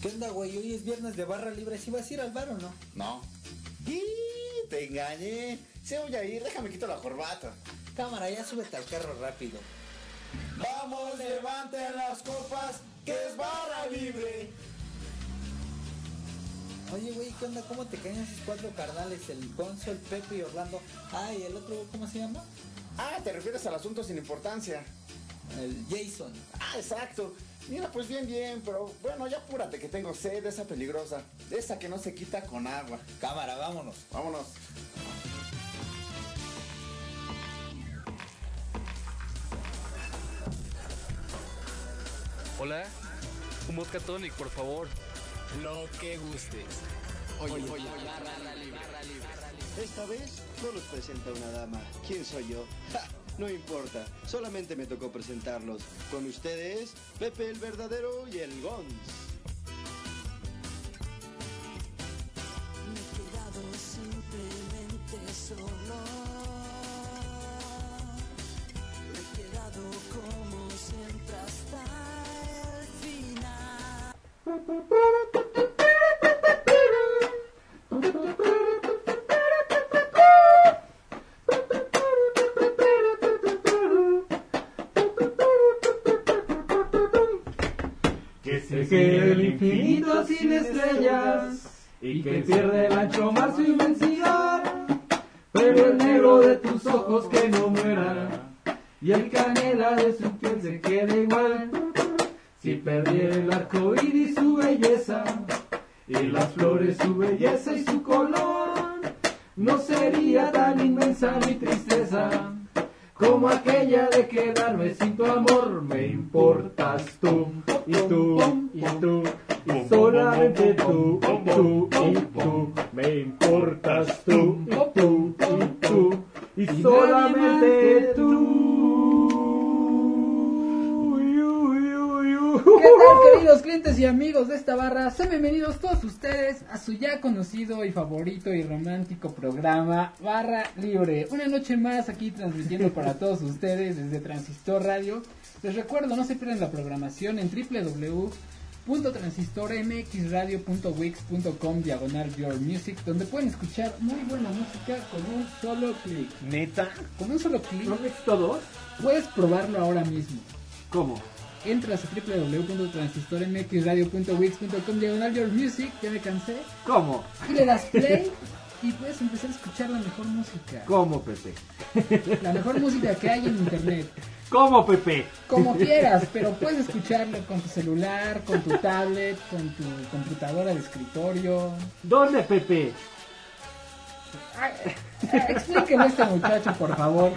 ¿Qué onda, güey? Hoy es viernes de barra libre. ¿Si vas a ir al bar o no? No. ¡Y! Te engañé. Sí voy a ir, déjame quito la corbata. Cámara, ya súbete al carro rápido. Vamos, levanten las copas, que es barra libre. Oye, güey, ¿qué onda? ¿Cómo te caen esos cuatro carnales? El Gonzo, el Pepe y Orlando. Ah, y el otro, ¿cómo se llama? Ah, te refieres al asunto sin importancia. El Jason. Ah, exacto. Mira, pues bien, bien, pero bueno, ya apúrate que tengo sed, esa peligrosa. Esa que no se quita con agua. Cámara, vámonos. Vámonos. Hola, un vodka tonic, por favor. Lo que gustes. Oye, oye, oye, barra libre. Esta vez no los presenta una dama. ¿Quién soy yo? ¡Ja! No importa, solamente me tocó presentarlos. Con ustedes, Pepe el verdadero y el Gons. Me he quedado simplemente solo. Me he quedado como siempre hasta el final. Sin estrellas y que pierde el ancho mar su favorito y romántico programa Barra Libre. Una noche más aquí transmitiendo para todos ustedes desde Transistor Radio. Les recuerdo, no se pierdan la programación en www.transistormxradio.wix.com diagonal Your Music, donde pueden escuchar muy buena música con un solo clic. ¿Neta? Con un solo clic ¿No ves todos? puedes probarlo ahora mismo. ¿Cómo? Entras a www.transistormxradio.wix.com diagonal Your Music, ya me cansé, ¿Cómo? y le das play y puedes empezar a escuchar la mejor música. ¿Cómo, Pepe? La mejor música que hay en internet. ¿Cómo, Pepe? Como quieras, pero puedes escucharlo con tu celular, con tu tablet, con tu computadora de escritorio. ¿Dónde, Pepe? Explíqueme a este muchacho, por favor.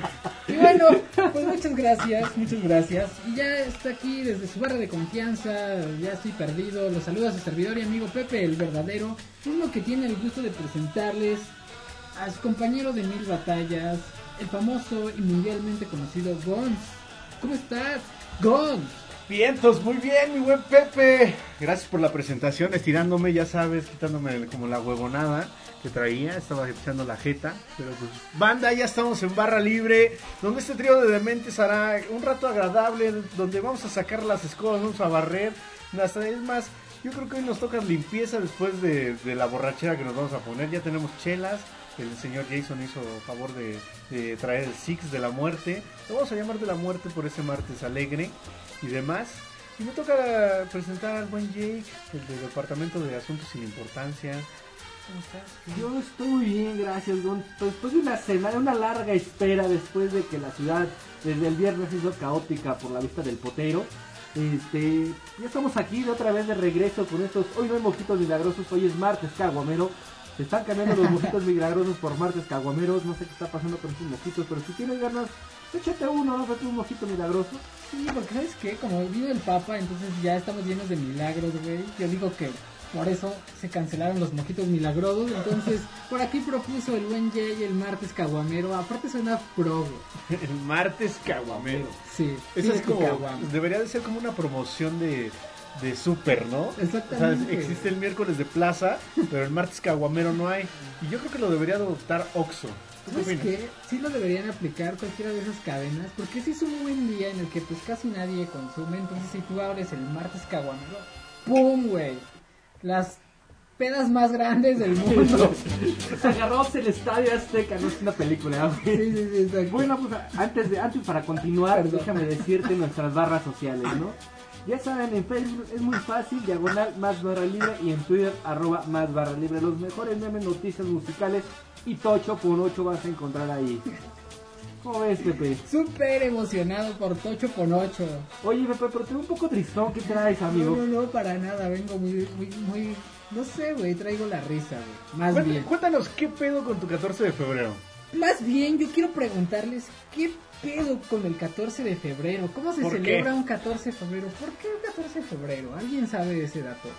Y bueno, pues muchas gracias, muchas gracias. Y ya está aquí desde su barra de confianza, ya estoy perdido. Los saluda a su servidor y amigo Pepe, el verdadero. Uno que tiene el gusto de presentarles a su compañero de mil batallas, el famoso y mundialmente conocido Gons. ¿Cómo estás? Gons. Vientos, muy bien, mi buen Pepe. Gracias por la presentación, estirándome, ya sabes, quitándome como la huevonada que traía, estaba echando la jeta. Pero pues, banda, ya estamos en barra libre, donde este trío de dementes hará un rato agradable, donde vamos a sacar las escobas, vamos a barrer. Hasta es más, yo creo que hoy nos toca limpieza después de, la borrachera que nos vamos a poner. Ya tenemos chelas. El señor Jason hizo favor de, de traer el Six de la muerte. Lo vamos a llamar de la muerte por ese martes alegre y demás. Y me toca presentar al buen Jake, el del Departamento de Asuntos sin Importancia. ¿Cómo estás? Yo estoy bien, gracias, Gon. Después de una semana, una larga espera, después de que la ciudad desde el viernes hizo caótica por la vista del potero, este, ya estamos aquí de otra vez de regreso con estos. Hoy no hay mojitos milagrosos, hoy es martes caguamero. Se están cambiando los mojitos milagrosos por martes caguameros. No sé qué está pasando con estos mojitos, pero si tienes ganas, échate uno, no un mojito milagroso. Sí, porque ¿sabes qué? Como vino el Papa, entonces ya estamos llenos de milagros, güey. Yo digo que por eso se cancelaron los mojitos milagrosos. Entonces, por aquí propuso el buen Jay el martes caguamero. Aparte suena pro. El martes caguamero. Sí, Eso sí, es como, debería de ser como una promoción de, de súper, ¿no? O sea, Exactamente. existe el miércoles de plaza, pero el martes caguamero no hay. Y yo creo que lo debería adoptar Oxxo. ¿Tú qué ¿Sabes qué? Sí lo deberían aplicar cualquiera de esas cadenas, porque ese es un buen día en el que pues casi nadie consume, entonces si tú abres el martes caguamero, ¡pum, güey! Las pedas más grandes del mundo. Agarramos el estadio Azteca, no es una película. güey. sí, sí, sí, exacto. Bueno, pues antes de antes para continuar, Perdón. déjame decirte nuestras barras sociales, ¿no? Ya saben, en Facebook es muy fácil, diagonal más barra libre y en Twitter arroba más barra libre. Los mejores memes, noticias musicales y Tocho por 8 vas a encontrar ahí. ¿Cómo ves, Pepe? Súper emocionado por Tocho con 8. Oye, Pepe, pero te veo un poco tristón. ¿Qué traes, amigo? No, no, no, para nada, vengo muy, muy, muy, no sé, güey, traigo la risa, güey. Más Cuént- bien. Cuéntanos, ¿qué pedo con tu 14 de febrero? Más bien, yo quiero preguntarles, ¿qué pedo con el 14 de febrero? ¿Cómo se ¿Por celebra qué? un 14 de febrero? ¿Por qué un 14 de febrero? ¿Alguien sabe ese dato?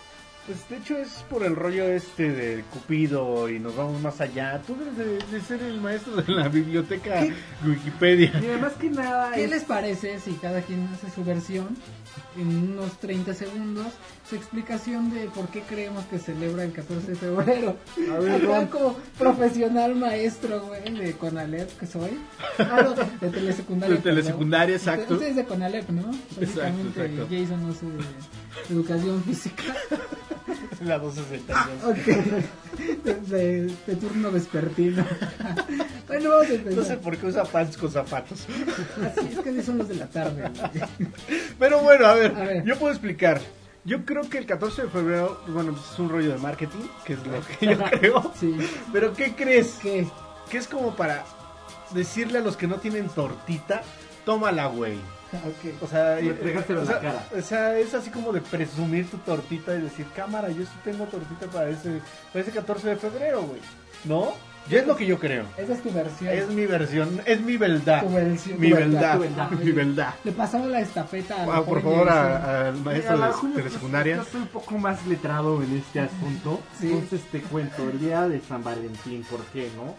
Pues de hecho es por el rollo este de Cupido y nos vamos más allá. Tú debes de, de ser el maestro de la biblioteca Wikipedia. Mira, más que nada, ¿Qué es- les parece si cada quien hace su versión en unos 30 segundos? Su explicación de por qué creemos que celebra el 14 de febrero. A ver, Acá como profesional maestro, güey, de Conalep que soy. Ah, no, de telesecundaria. De telesecundaria, perdón. exacto. Usted es de Conalep, ¿no? Básicamente exacto. Jason no sé de educación física. La 262. Ok. De, de- de turno vespertino. bueno, vamos a empezar. No sé por qué usa pants con zapatos. Así es que son los de la tarde. Pero bueno, a ver, A ver. yo puedo explicar. Yo creo que el 14 de febrero, bueno, pues es un rollo de marketing, que es lo que yo creo. Sí. Pero ¿qué crees? ¿Qué? Que es como para decirle a los que no tienen tortita, tómala, güey. Ok. O sea, Y o en sea, la cara. O sea, es así como de presumir tu tortita y decir, cámara, yo sí tengo tortita para ese, para ese 14 de febrero, güey. ¿No? Ya es lo que yo creo. Esa es tu versión. Es mi versión, es mi verdad. Tu versión, Mi verdad, mi verdad. Le pasamos la estafeta. al Ah, por favor, a- al maestro Mira, de, de yo- secundaria. Yo soy un poco más letrado en este asunto. Sí. Entonces te cuento, el día de San Valentín, ¿por qué no?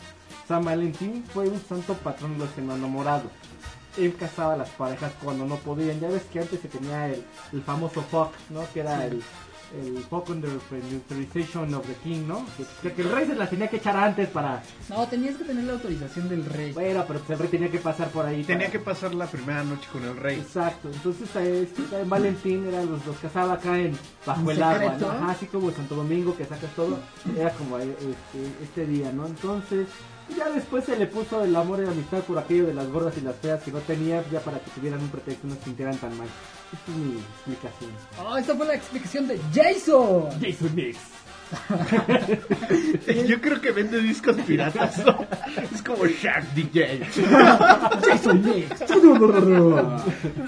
San Valentín fue un santo patrón de los enamorados. Él casaba a las parejas cuando no podían. Ya ves que antes se tenía el, el famoso fuck, ¿no? Que era el, el fuck under the authorization of the king, ¿no? Que, que el rey se las tenía que echar antes para... No, tenías que tener la autorización del rey. Bueno, pero pues el rey tenía que pasar por ahí. Tenía para- que pasar la primera noche con el rey. Exacto, entonces este, en Valentín eran los, los casaba acá en bajo ¿En el agua? ¿no? Ajá, así como Santo Domingo que sacas todo, era como eh, este, este día, ¿no? Entonces, ya después se le puso el amor y la amistad por aquello de las gordas y las feas que no tenía, ya para que tuvieran un pretexto y no se sintieran tan mal. Esta es mi explicación. Oh, esta fue la explicación de Jason. Jason Nix. Yo creo que vende discos piratas, ¿no? Es como Shark DJ. Jason Nix.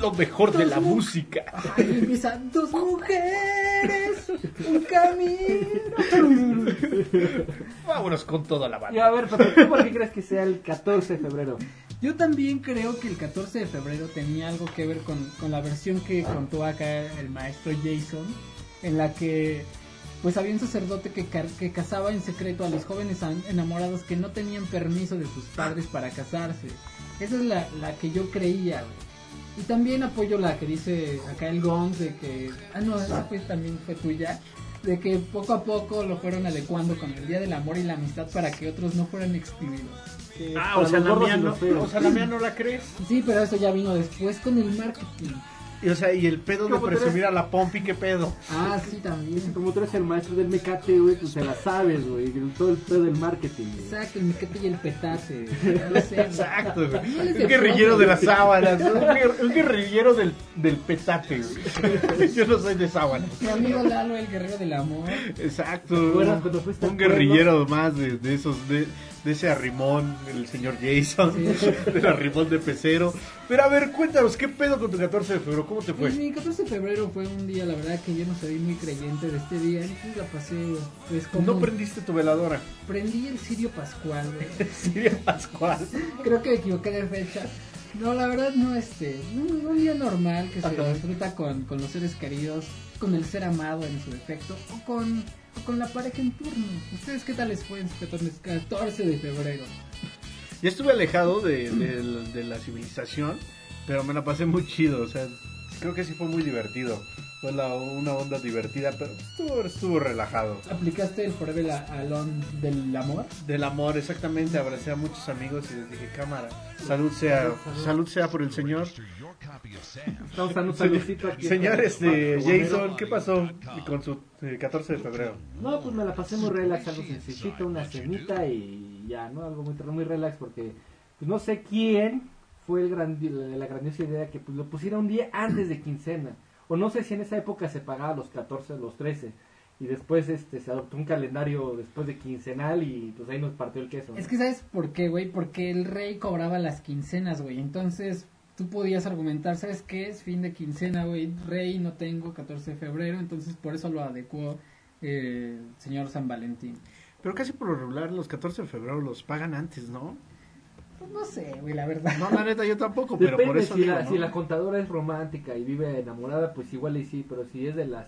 Lo mejor de la música. Empiezan dos mujeres, un camino. Vámonos con toda la Y banda. a ver, Pepe, ¿tú por qué crees que sea el 14 de febrero? Yo también creo que el 14 de febrero tenía algo que ver con, con la versión que contó acá el maestro Jason, en la que pues había un sacerdote que, que casaba en secreto a los jóvenes enamorados que no tenían permiso de sus padres para casarse. Esa es la, la que yo creía, güey. Y también apoyo la que dice acá el Gons de que... Ah, no, esa fue, también fue tuya. De que poco a poco lo fueron adecuando con el Día del Amor y la Amistad para que otros no fueran excluidos. Que Ah, o sea, la mía no, o sea, la mía no la crees. Sí, pero eso ya vino después con el marketing. Y, o sea, y el pedo de ¿Cómo te presumir a la Pompi, ¿qué pedo? Ah, sí, también. Como tú eres el maestro del mecate, güey, tú se la sabes, güey, todo el pedo del marketing. güey. Exacto, el miquete y el petate. No sé. Exacto, güey. ¿Cuál es Un guerrillero de las sábanas, un, guer- un guerrillero del, del petate, güey. Yo no soy de sábanas. Mi amigo Lalo, el guerrero del amor. Exacto. ¿Te acuerdas cuando fuiste Un guerrillero más de, de esos, de, de ese arrimón, el señor Jason, del arrimón de pecero. Pero a ver, cuéntanos, ¿qué pedo con tu 14 de febrero? ¿Cómo te fue? Pues mi 14 de febrero fue un día, la verdad, que yo no soy muy creyente de este día. Entonces la pasé, pues, como. No prendiste tu veladora. Prendí el Sirio Pascual, güey. Siria Pascual. Creo que me equivoqué de fecha. No, la verdad no, este, un, un día normal que se Ajá. disfruta con, con los seres queridos, con el ser amado en su defecto, o con, con la pareja en turno. ¿Ustedes qué tal les fue en su 14 14 de febrero? Ya estuve alejado de, de- de la civilización, pero me la pasé muy chido. O sea, creo que sí fue muy divertido. Fue la- una onda divertida, pero estuvo, estuvo relajado. ¿Aplicaste el Forever del amor? Del amor, exactamente, abracé a muchos amigos y les dije, cámara, salud sea, salud sea por el señor. Estamos dando un saludcito aquí. Señor este. Jason, ¿qué pasó con su eh, 14 de febrero? No, pues me la pasé muy relax, algo sencillito, una cenita y ya, ¿no? Algo muy, muy relax porque pues no sé quién fue el grandi- la, la grandiosa idea que pues lo pusiera un día antes de quincena. O no sé si en esa época se pagaba los 14, los 13. Y después este se adoptó un calendario después de quincenal y pues ahí nos partió el queso. ¿no? Es que ¿sabes por qué, güey? Porque el rey cobraba las quincenas, güey. Entonces tú podías argumentar, ¿sabes qué? Es fin de quincena, güey. Rey no tengo 14 de febrero, entonces por eso lo adecuó eh, el señor San Valentín. Pero casi por lo regular los 14 de febrero los pagan antes, ¿no? Pues no sé, güey, la verdad. No, la neta yo tampoco, pero Depende, por eso si, digo, la, ¿no? si la contadora es romántica y vive enamorada, pues igual y sí, pero si es de las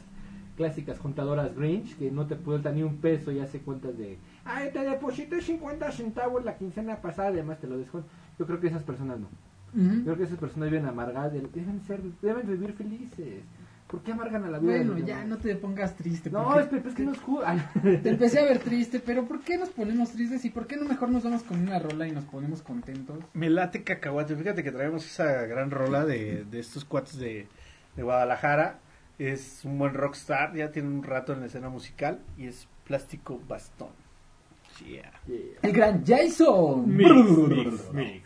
clásicas contadoras Grinch, que no te suelta ni un peso y hace cuentas de, ay, te deposité 50 centavos la quincena pasada, además te lo descuento. Yo creo que esas personas no. Yo creo que esas personas viven amargadas, de- deben ser, deben vivir felices. ¿Por qué amargan a la vida? Bueno, ya no te pongas triste. No, porque es, que- es que no es cool. Te empecé a ver triste, pero ¿por qué nos ponemos tristes y por qué no mejor nos vamos con una rola y nos ponemos contentos? Me late cacahuate. Fíjate que traemos esa gran rola de, de estos cuates de, de Guadalajara. Es un buen rockstar, ya tiene un rato en la escena musical y es Plástico Bastón. Yeah. yeah. El gran Jason. Mix, mix, mix.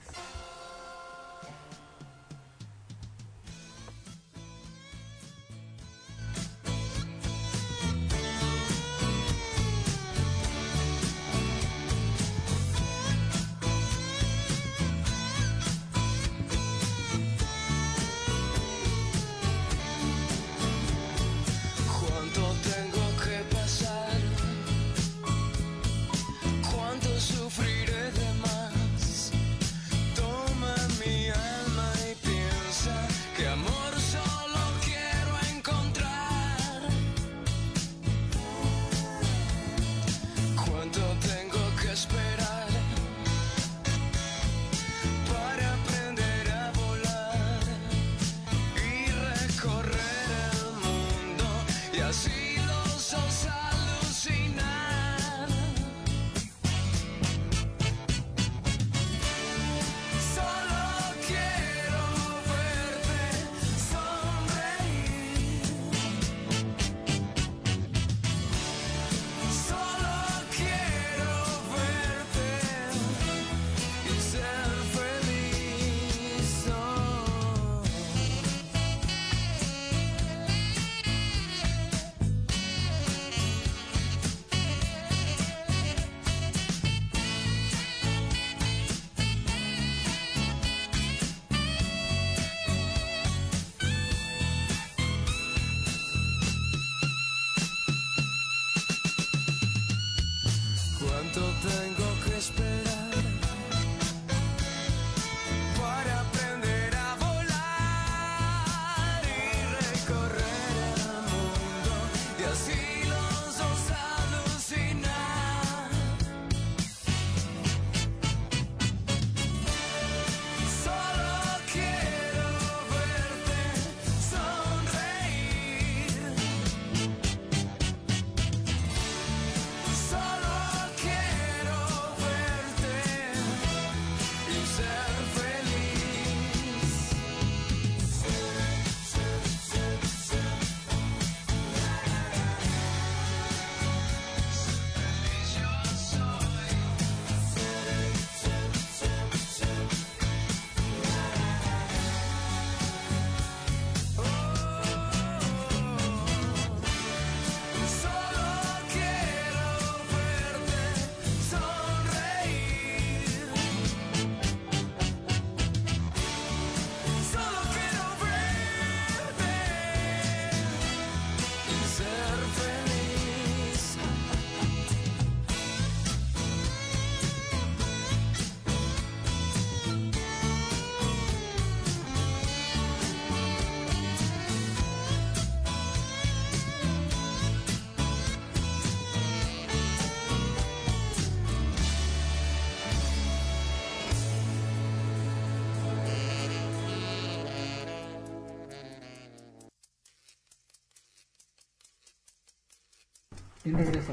Regreso.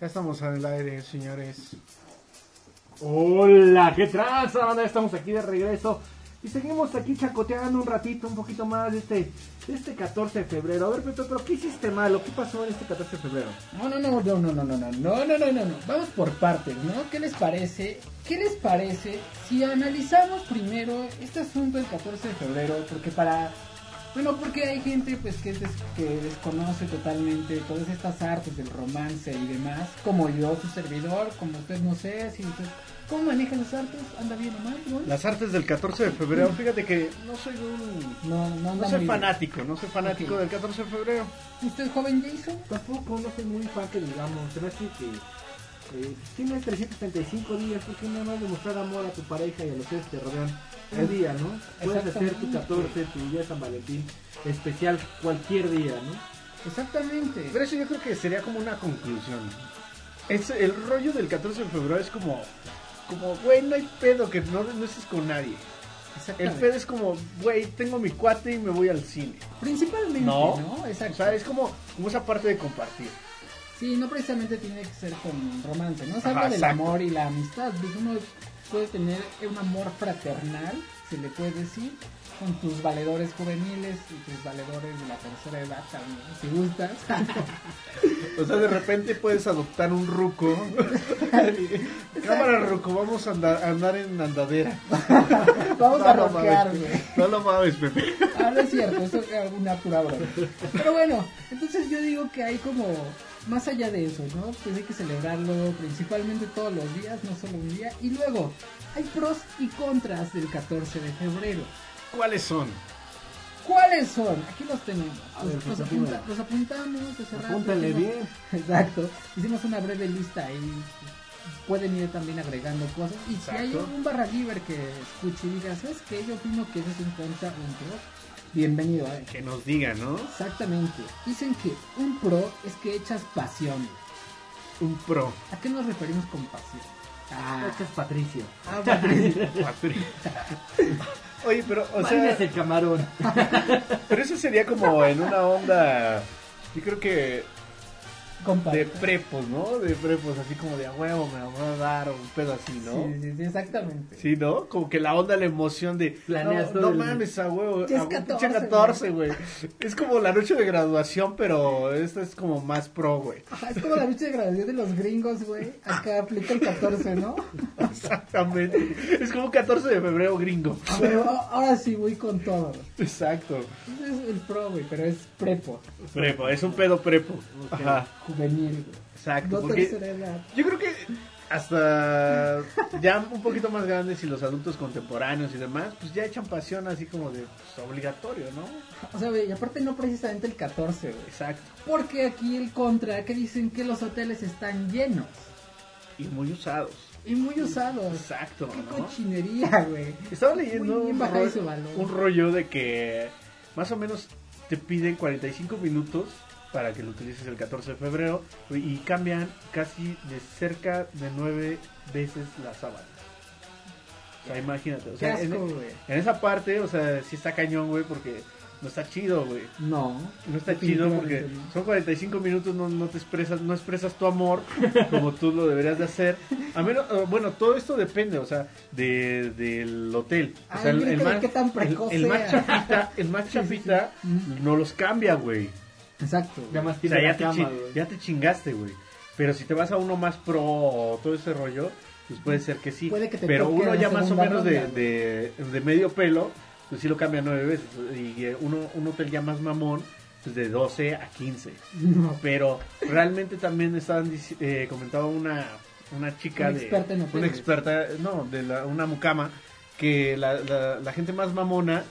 Ya estamos en el aire, señores. Hola, ¿qué tranza, banda? Estamos aquí de regreso y seguimos aquí chacoteando un ratito, un poquito más de este, de este 14 de febrero. A ver, Pepe, pero ¿qué hiciste malo? ¿Qué pasó en este 14 de febrero? No, no, no, no, no, no, no, no, no, no, no, no, no. Vamos por partes, ¿no? ¿Qué les parece? ¿Qué les parece si analizamos primero este asunto del 14 de febrero? Porque para... Bueno, porque hay gente pues que, des- que desconoce totalmente todas estas artes del romance y demás, como yo, su servidor, como usted no sé, si usted... ¿Cómo maneja esas artes? ¿Anda bien o mal? ¿no? Las artes del 14 de febrero, fíjate que no soy un... No, no, No soy fanático, no soy fanático del 14 de febrero. ¿Usted joven Jason? Tampoco, no soy muy fan que digamos. Se me hace que eh, tienes 335 días, ¿por qué nada más demostrar amor a tu pareja y a los que te rodean? Un día, ¿no? Puedes hacer tu 14, tu día de San Valentín especial cualquier día, ¿no? Exactamente. Pero eso yo creo que sería como una conclusión. Es, el rollo del 14 de febrero es como, como, güey, no hay pedo que no, no estés con nadie. El pedo es como, güey, tengo mi cuate y me voy al cine. Principalmente, No. ¿no? Exacto. O sea, es como, como esa parte de compartir. Sí, no precisamente tiene que ser con romance, ¿no? Se habla del exacto. amor y la amistad. Pues uno puede tener un amor fraternal, se le puede decir, con tus valedores juveniles y tus valedores de la tercera edad también, si gustas. O sea, de repente puedes adoptar un ruco. Cámara ruco, vamos a andar, a andar en andadera. Vamos a No mames, güey. No lo mames, Pepe. Ah, no es cierto, eso es alguna pura broma. Pero bueno, entonces yo digo que hay como, más allá de eso, ¿no? Pues hay que celebrarlo principalmente todos los días, no solo un día. Y luego, hay pros y contras del 14 de febrero. ¿Cuáles son? ¿Cuáles son? Aquí los tenemos. A Los, ver, pues, los apunta- los apuntamos rato, Apúntale hicimos- bien. Exacto. Hicimos una breve lista ahí. Pueden ir también agregando cosas. Y si hay un barra libre que escuche y diga, ¿sabes qué? Yo opino que eso es un contra, un pro. Bienvenido a él. Que nos digan, ¿no? Exactamente. Dicen que un pro es que echas pasión. Un pro. ¿A qué nos referimos con pasión? Ah, Este es Patricio. ah, Patricia. Patri. Oye, pero, o sea, el camarón. pero eso sería como en una onda, yo creo que De prepos, ¿no? De prepos, así como de a huevo me la voy a dar o un pedo así, ¿no? Sí, sí, sí, exactamente. Sí, ¿no? Como que la onda, la emoción de. Planeas no, todo no el- mames, a huevo. Ya es a huevo, 14, pinche 14, güey. Es como la noche de graduación, pero esta es como más pro, güey. Ajá, es como la noche de graduación de los gringos, güey. Acá aplica el 14, ¿no? Exactamente. Es como 14 de febrero gringo. Pero ahora sí voy con todo. Exacto. Ese es el pro, güey, pero es prepo. Prepo, es un pedo prepo. Ajá. Juvenil. Exacto. No Porque tercera edad. yo creo que hasta ya un poquito más grandes y los adultos contemporáneos y demás, pues ya echan pasión así como de pues, obligatorio, ¿no? O sea, y aparte no precisamente el 14, güey. Exacto. Porque aquí el contra, que dicen que los hoteles están llenos Y muy usados. y muy usados. Exacto, Qué ¿no? cochinería, güey. Estaba leyendo rollo, un rollo de que más o menos te piden 45 minutos para que lo utilices el 14 de febrero y cambian casi de cerca de 9 veces la sábana. O sea, imagínate. O sea, en, asco, güey. en esa parte, o sea, sí está cañón, güey, porque no está chido, güey. No. No está chido porque no. son 45 minutos, no, no te expresas, no expresas tu amor como tú lo deberías de hacer. A menos, bueno, todo esto depende, o sea, de, del hotel. O Ay, sea, el, mira el que- más, qué tan el- precoz el más chapita, el más Sí, sí, sí. chapita no los cambia, güey. Exacto. Ya más O tiene sea, ya la te, güey. ya te chingaste, güey. Pero si te vas a uno más pro o todo ese rollo, pues puede ser que sí. Puede que te Pero uno ya más o menos de, de, de medio pelo, pues sí lo cambia nueve veces. Y eh, uno, un hotel ya más mamón, pues de 12 a 15. No. Pero realmente también estaban eh, comentaba una una chica Una de experta en hoteles. una experta no de la, una mucama que la, la, la gente más mamona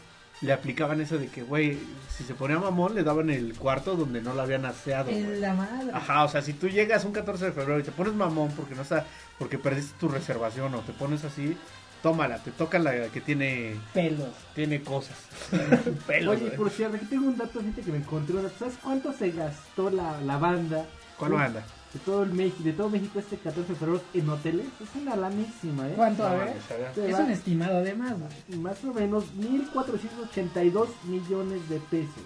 le aplicaban eso de que güey si se ponía mamón le daban el cuarto donde no la habían aseado. En la madre. Ajá, o sea, si tú llegas un 14 de febrero y te pones mamón porque no está, porque perdiste tu reservación o te pones así, tómala, te toca la que tiene, Pelos. tiene cosas. Pelos, Oye, por cierto, aquí tengo un dato, gente, que me encontré. un dato. ¿Sabes cuánto se gastó la, la banda? ¿Cuál banda? De todo, el México, de todo México este 14 de febrero en hoteles. Es una lanísima, ¿eh? ¿Cuánto? No a ver. Es va un estimado además, más o menos 1.482 millones de pesos.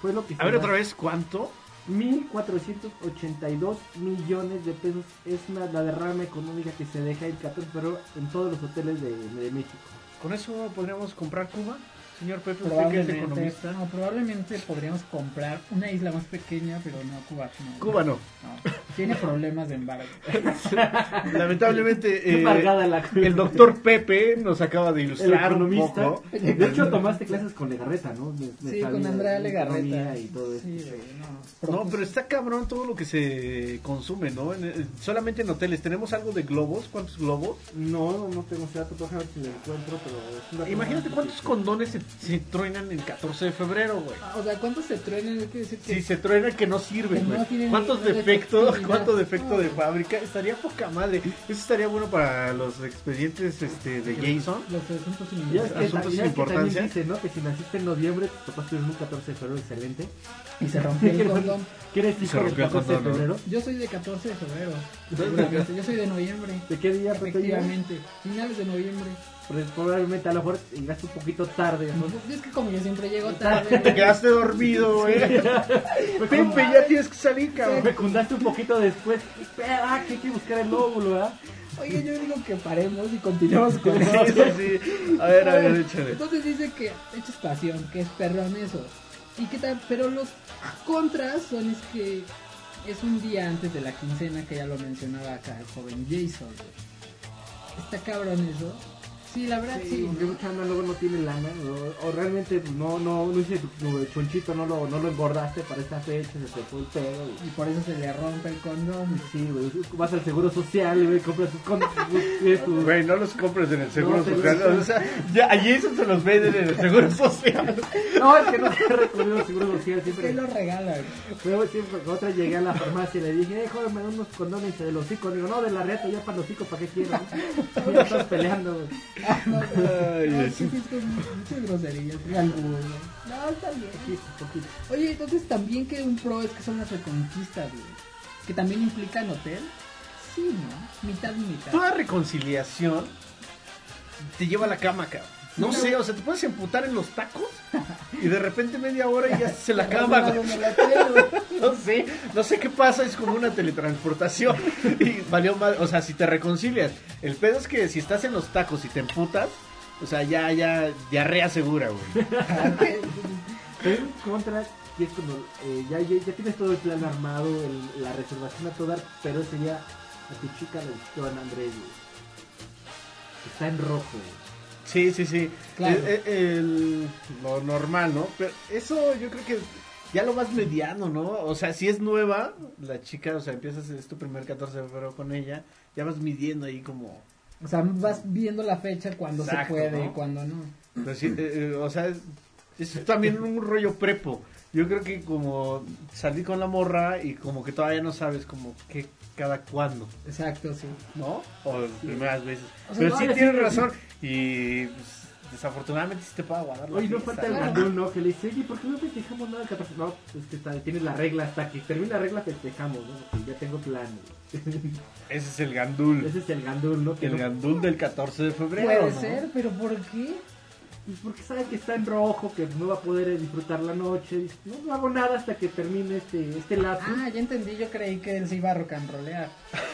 Fue lo que A ver otra vez, ¿cuánto? 1.482 millones de pesos es una, la derrama económica que se deja el 14 de febrero en todos los hoteles de, de México. ¿Con eso podríamos comprar Cuba? Señor Pepe, usted que es Probablemente, economista. no, probablemente podríamos comprar una isla más pequeña, pero no Cuba. No, Cuba no. no. Tiene problemas de embargo. Lamentablemente, eh, embargada la- el doctor Pepe nos acaba de ilustrar un economista. poco. De hecho, tomaste clases con Legarreta, ¿no? De- de Sí, con Andrea Legarreta. Y todo eso. Sí, güey, no. No, pero está cabrón todo lo que se consume, ¿no? En- en- solamente en hoteles. ¿Tenemos algo de globos? ¿Cuántos globos? No, no tengo ese dato, déjame ver si lo encuentro, pero... Imagínate cuántos condones se, se truenan el 14 de febrero, güey. Ah, O sea, ¿cuántos se truenan? Quiere decir que Si se truena que no sirve, Que no güey. tiene ¿Cuántos defectos, cuánto defecto de No. fábrica? Estaría poca madre. Eso estaría bueno para los expedientes este, de Jason. los asuntos sin Ya es que, Asuntos ya sin es que también importancia. dice, ¿no? Que si naciste en noviembre, papás tuvieron un 14 de febrero excelente. Y se rompió el condón. ¿Quieres Y se hijo del rompió el 14 de ¿no? febrero? Yo soy de 14 de febrero. Yo soy de noviembre. ¿De qué día? Efectivamente. Finales de noviembre. Pues probablemente a lo mejor llegaste un poquito tarde, ¿no? Es que como yo siempre llego tarde. Te quedaste dormido, güey. Pepe, ya tienes que salir, cabrón. Fecundaste un poquito después. Ah, que hay que buscar el óvulo, ¿verdad? Oye, yo digo que paremos y continuemos con Sí, eso. sí, sí. A ver, a ver, échale. Entonces dice que esto es pasión, que es perrón eso. Y que tal, pero los contras son es que es un día antes de la quincena que ya lo mencionaba acá el joven Jason. güey. Está cabrón eso. Sí, la verdad sí. Sí, porque mucha banda luego no tiene lana, o, o realmente no, no, no hice tu, tu chonchito, no lo, no lo engordaste para esta fecha, se te fue el pedo. y- Y por eso se le rompe el condón. Sí, güey, vas al seguro social, güey, compras tus con- tienes tu- Güey, no los compres en el seguro No, social. O sea, ya allí eso se los venden en el seguro social. No, es que no se ha recurrido al seguro social Es que siempre. lo regalan. Pero siempre, otra llegué a la farmacia y le dije, eh, joven, me da unos condones de los hocico. Digo, no, de la reta, ya para los hocico, ¿para qué quiero? Ya estás peleando, güey. Ay, sí, muchas groserías. No, está bien. Oye, entonces también que un pro es que son las reconquistas, güey. Que también implican hotel. Sí, ¿no? Mitad y mitad. Toda reconciliación te lleva a la cama, cabrón. No sé, o sea, te puedes emputar en los tacos y de repente media hora y ya se la güey. No sé, no sé qué pasa, es como una teletransportación y valió mal, o sea, si te reconcilias, el pedo es que si estás en los tacos y te emputas, o sea, ya, ya, diarrea segura, güey. Pero en contra, que es como, eh, ya, ya, ya tienes todo el plan armado, el- la reservación a todo dar, pero ese día a tu chica le gustó a Andrés, güey. Está en rojo, güey. Sí, sí, sí. Claro. El- el- el- lo normal, ¿no? Pero eso yo creo que ya lo más mediano, ¿no? O sea, si es nueva, la chica, o sea, empiezas, es tu primer 14 de febrero con ella, ya vas midiendo ahí como... O sea, vas viendo la fecha cuando Exacto, se puede y cuando no. Pues sí, eh, eh, o sea, es, es también un rollo prepo. Yo creo que como salí con la morra y como que todavía no sabes como que cada cuándo, Exacto, sí. ¿no? O las primeras veces. O sea, Pero no, sí tienes sí, razón. Y pues, desafortunadamente sí te puede aguardar la Oye, no falta el gandul, ¿no? Que le dice, oye, ¿por qué no festejamos nada el 14? No, es que está, tienes la regla, hasta que termine la regla festejamos, ¿no? Porque ya tengo plan. Ese es el gandul. Ese es el gandul, ¿no? Que El no- gandul del 14 de febrero. Puede ¿no? ser, pero ¿por qué? Pues porque sabe que está en rojo, que no va a poder eh, disfrutar la noche. Dice, no, no hago nada hasta que termine este, este lapsus. Ah, ya entendí, yo creí que él se iba a rock and rollear.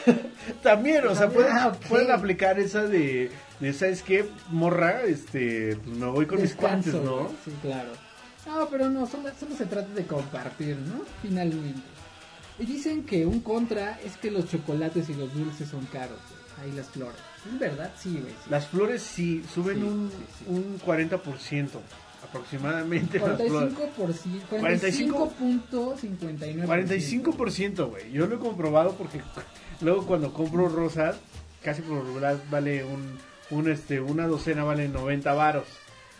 También, o sea, También, pueden, ah, pueden aplicar esa de, de, ¿sabes qué? Morra, este, pues me voy con mis cuates, ¿no? Sí, claro. No, pero no, solo, solo se trata de compartir, ¿no? Finalmente. Y dicen que un contra es que los chocolates y los dulces son caros. Ahí las flores. ¿Es verdad? Sí, güey. sí. Las flores sí suben Sí, un, sí, un 40% aproximadamente. Las flores. 45%, 45.59%. 45%, güey. Yo lo he comprobado porque luego cuando compro rosas, casi por lo regular vale un, un este, una docena vale 90 varos.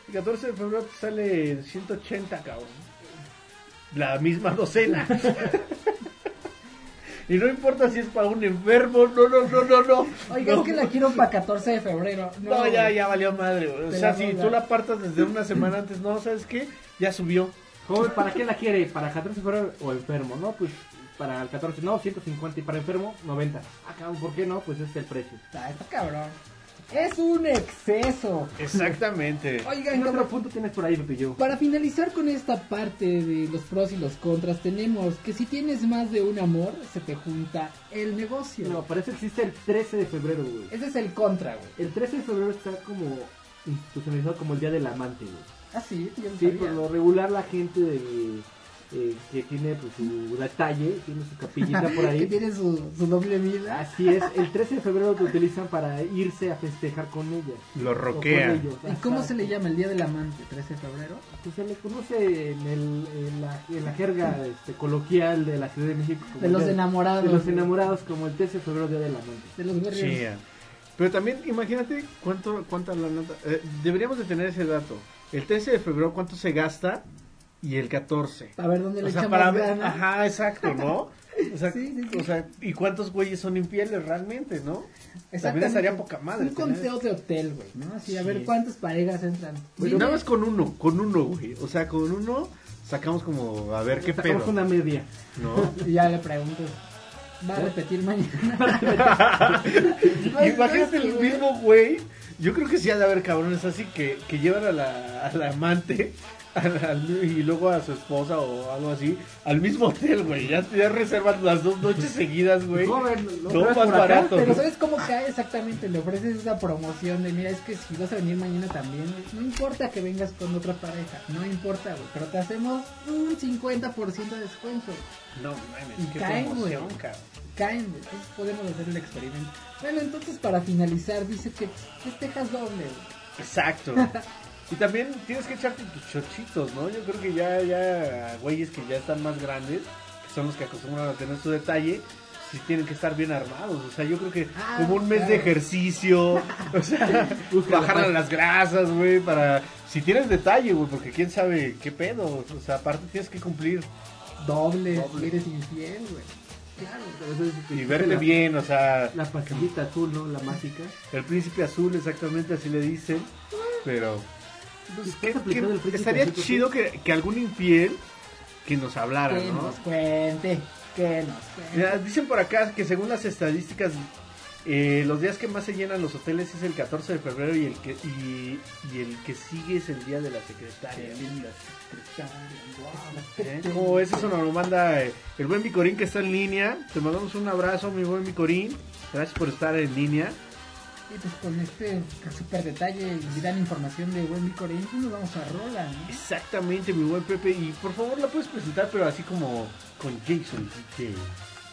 El 14 de febrero te sale 180, cabrón. La misma docena. y no importa si es para un enfermo, no, no, no, no, no. Oiga, no. es que la quiero para 14 de febrero. No, No, ya, ya valió madre, güey. O sea, si tú la apartas desde una semana antes, no, ¿sabes qué? Ya subió. Joven, ¿para qué la quiere? ¿Para 14 de febrero o enfermo? No, pues para el 14, no, 150 y para enfermo, 90. Ah, cabrón, ¿por qué no? Pues este es el precio. Está, está cabrón. Es un exceso. Exactamente. Oigan, ¿Qué otro punto tienes por ahí, Pepe yo? para finalizar con esta parte de los pros y los contras, tenemos que si tienes más de un amor, se te junta el negocio. No, para eso existe el 13 de febrero, güey. Ese es el contra, güey. El 13 de febrero está como institucionalizado como el Día del Amante, güey. Ah, sí, yo no Sí, sabía. por lo regular la gente de, eh, que tiene pues, su detalle, tiene su capillita por que ahí. tiene su, su doble vida. Así es, el 13 de febrero lo utilizan para irse a festejar con ella. Lo roquean. ¿Y cómo se le llama el Día del Amante? ¿13 de febrero? Pues se le conoce en, el, en, la, en la jerga este, coloquial de la Ciudad de México. como De el los día- enamorados. De los enamorados, como el 13 de febrero, Día del Amante. De los ya. Pero también imagínate cuánto, cuánta la nota. eh, deberíamos de tener ese dato. El 13 de febrero, cuánto se gasta y el 14. A ver dónde le O sea, para ver, ganas. ajá, exacto, ¿no? O sea, Sí, sí, sí. o sea, ¿y cuántos güeyes son infieles realmente, no? También estaría poca madre. Un tener- conteo de hotel, güey, ¿no? Así, a ver cuántas parejas entran. Bueno, Dime- nada más con uno, con uno, güey. O sea, con uno sacamos como, a ver qué Sacamos pedo, una media. ¿no? Y ya le pregunto, ¿va a repetir mañana? Imagínate el mismo güey. Yo creo que sí ha de haber cabrones así que, que llevan a la, a la amante y luego a su esposa o algo así al mismo hotel, güey. Ya, ya reservan las dos noches seguidas, güey. Todo traes más acá, barato. Pero ¿no? ¿sabes cómo cae exactamente? Le ofreces esa promoción de, mira, es que si vas a venir mañana también, no importa que vengas con otra pareja, no importa, güey, pero te hacemos un 50% de descuento. No mames, Y qué caen, promoción, güey. Caen, güey, entonces podemos hacer el experimento. Bueno, entonces para finalizar, dice que festejas doble, güey. Exacto. Y también tienes que echarte tus chochitos, ¿no? Yo creo que ya, ya, güeyes que ya están más grandes, que son los que acostumbran a tener su detalle, sí tienen que estar bien armados. O sea, yo creo que Ah, como un mes claro. de ejercicio, o sea, paz. las grasas, güey, para... Si tienes detalle, güey, porque quién sabe qué pedo. O sea, aparte tienes que cumplir Doble, Doble. si eres infiel, güey. Claro. Entonces, y verte la- bien, o sea, La pastillita azul, ¿no? La mágica. el príncipe azul, exactamente así le dicen, pero... pues, ¿Estás que- que aplicando el príncipe estaría chido que, que algún infiel que nos hablara, Que ¿no? nos cuente, que nos cuente. Mira, dicen por acá que según las estadísticas, eh, los días que más se llenan los hoteles es el 14 de febrero y el que y, y el que sigue es el día de la secretaria. ¿Eh? Como ves, eso nos lo manda eh, el buen Micorín que está en línea. Te mandamos un abrazo, mi buen Micorín. Gracias por estar en línea. Pues con este super detalle y gran información de buen pues Vico nos vamos a Rola. Exactamente, mi buen Pepe. Y por favor la puedes presentar, pero así como con Jason DJ.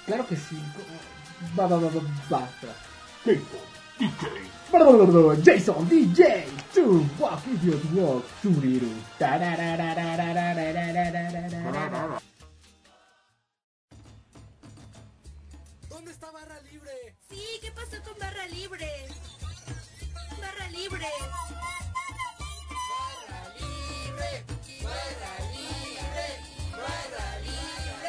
Claro que sí. Va, va, va, va, va. Jason DJ. Jason DJ. Tu walk, idiot walk. Turiru. ¿Dónde está Barra Libre? Sí, ¿qué pasó con Barra Libre? Libre.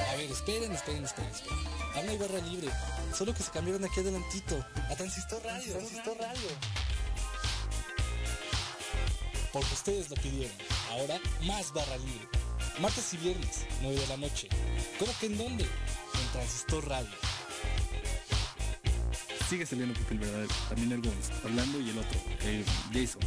A ver, esperen, esperen, esperen, esperen. Aún hay barra libre. Solo que se cambiaron aquí adelantito. A Transistor Radio. Transistor Radio. Porque ustedes lo pidieron. Ahora, más barra libre. Martes y viernes, 9 de la noche. ¿Cómo que en dónde? En Transistor Radio. Sigue saliendo Pepe el verdadero. También el Gonz, Orlando y el otro, eh, Jason.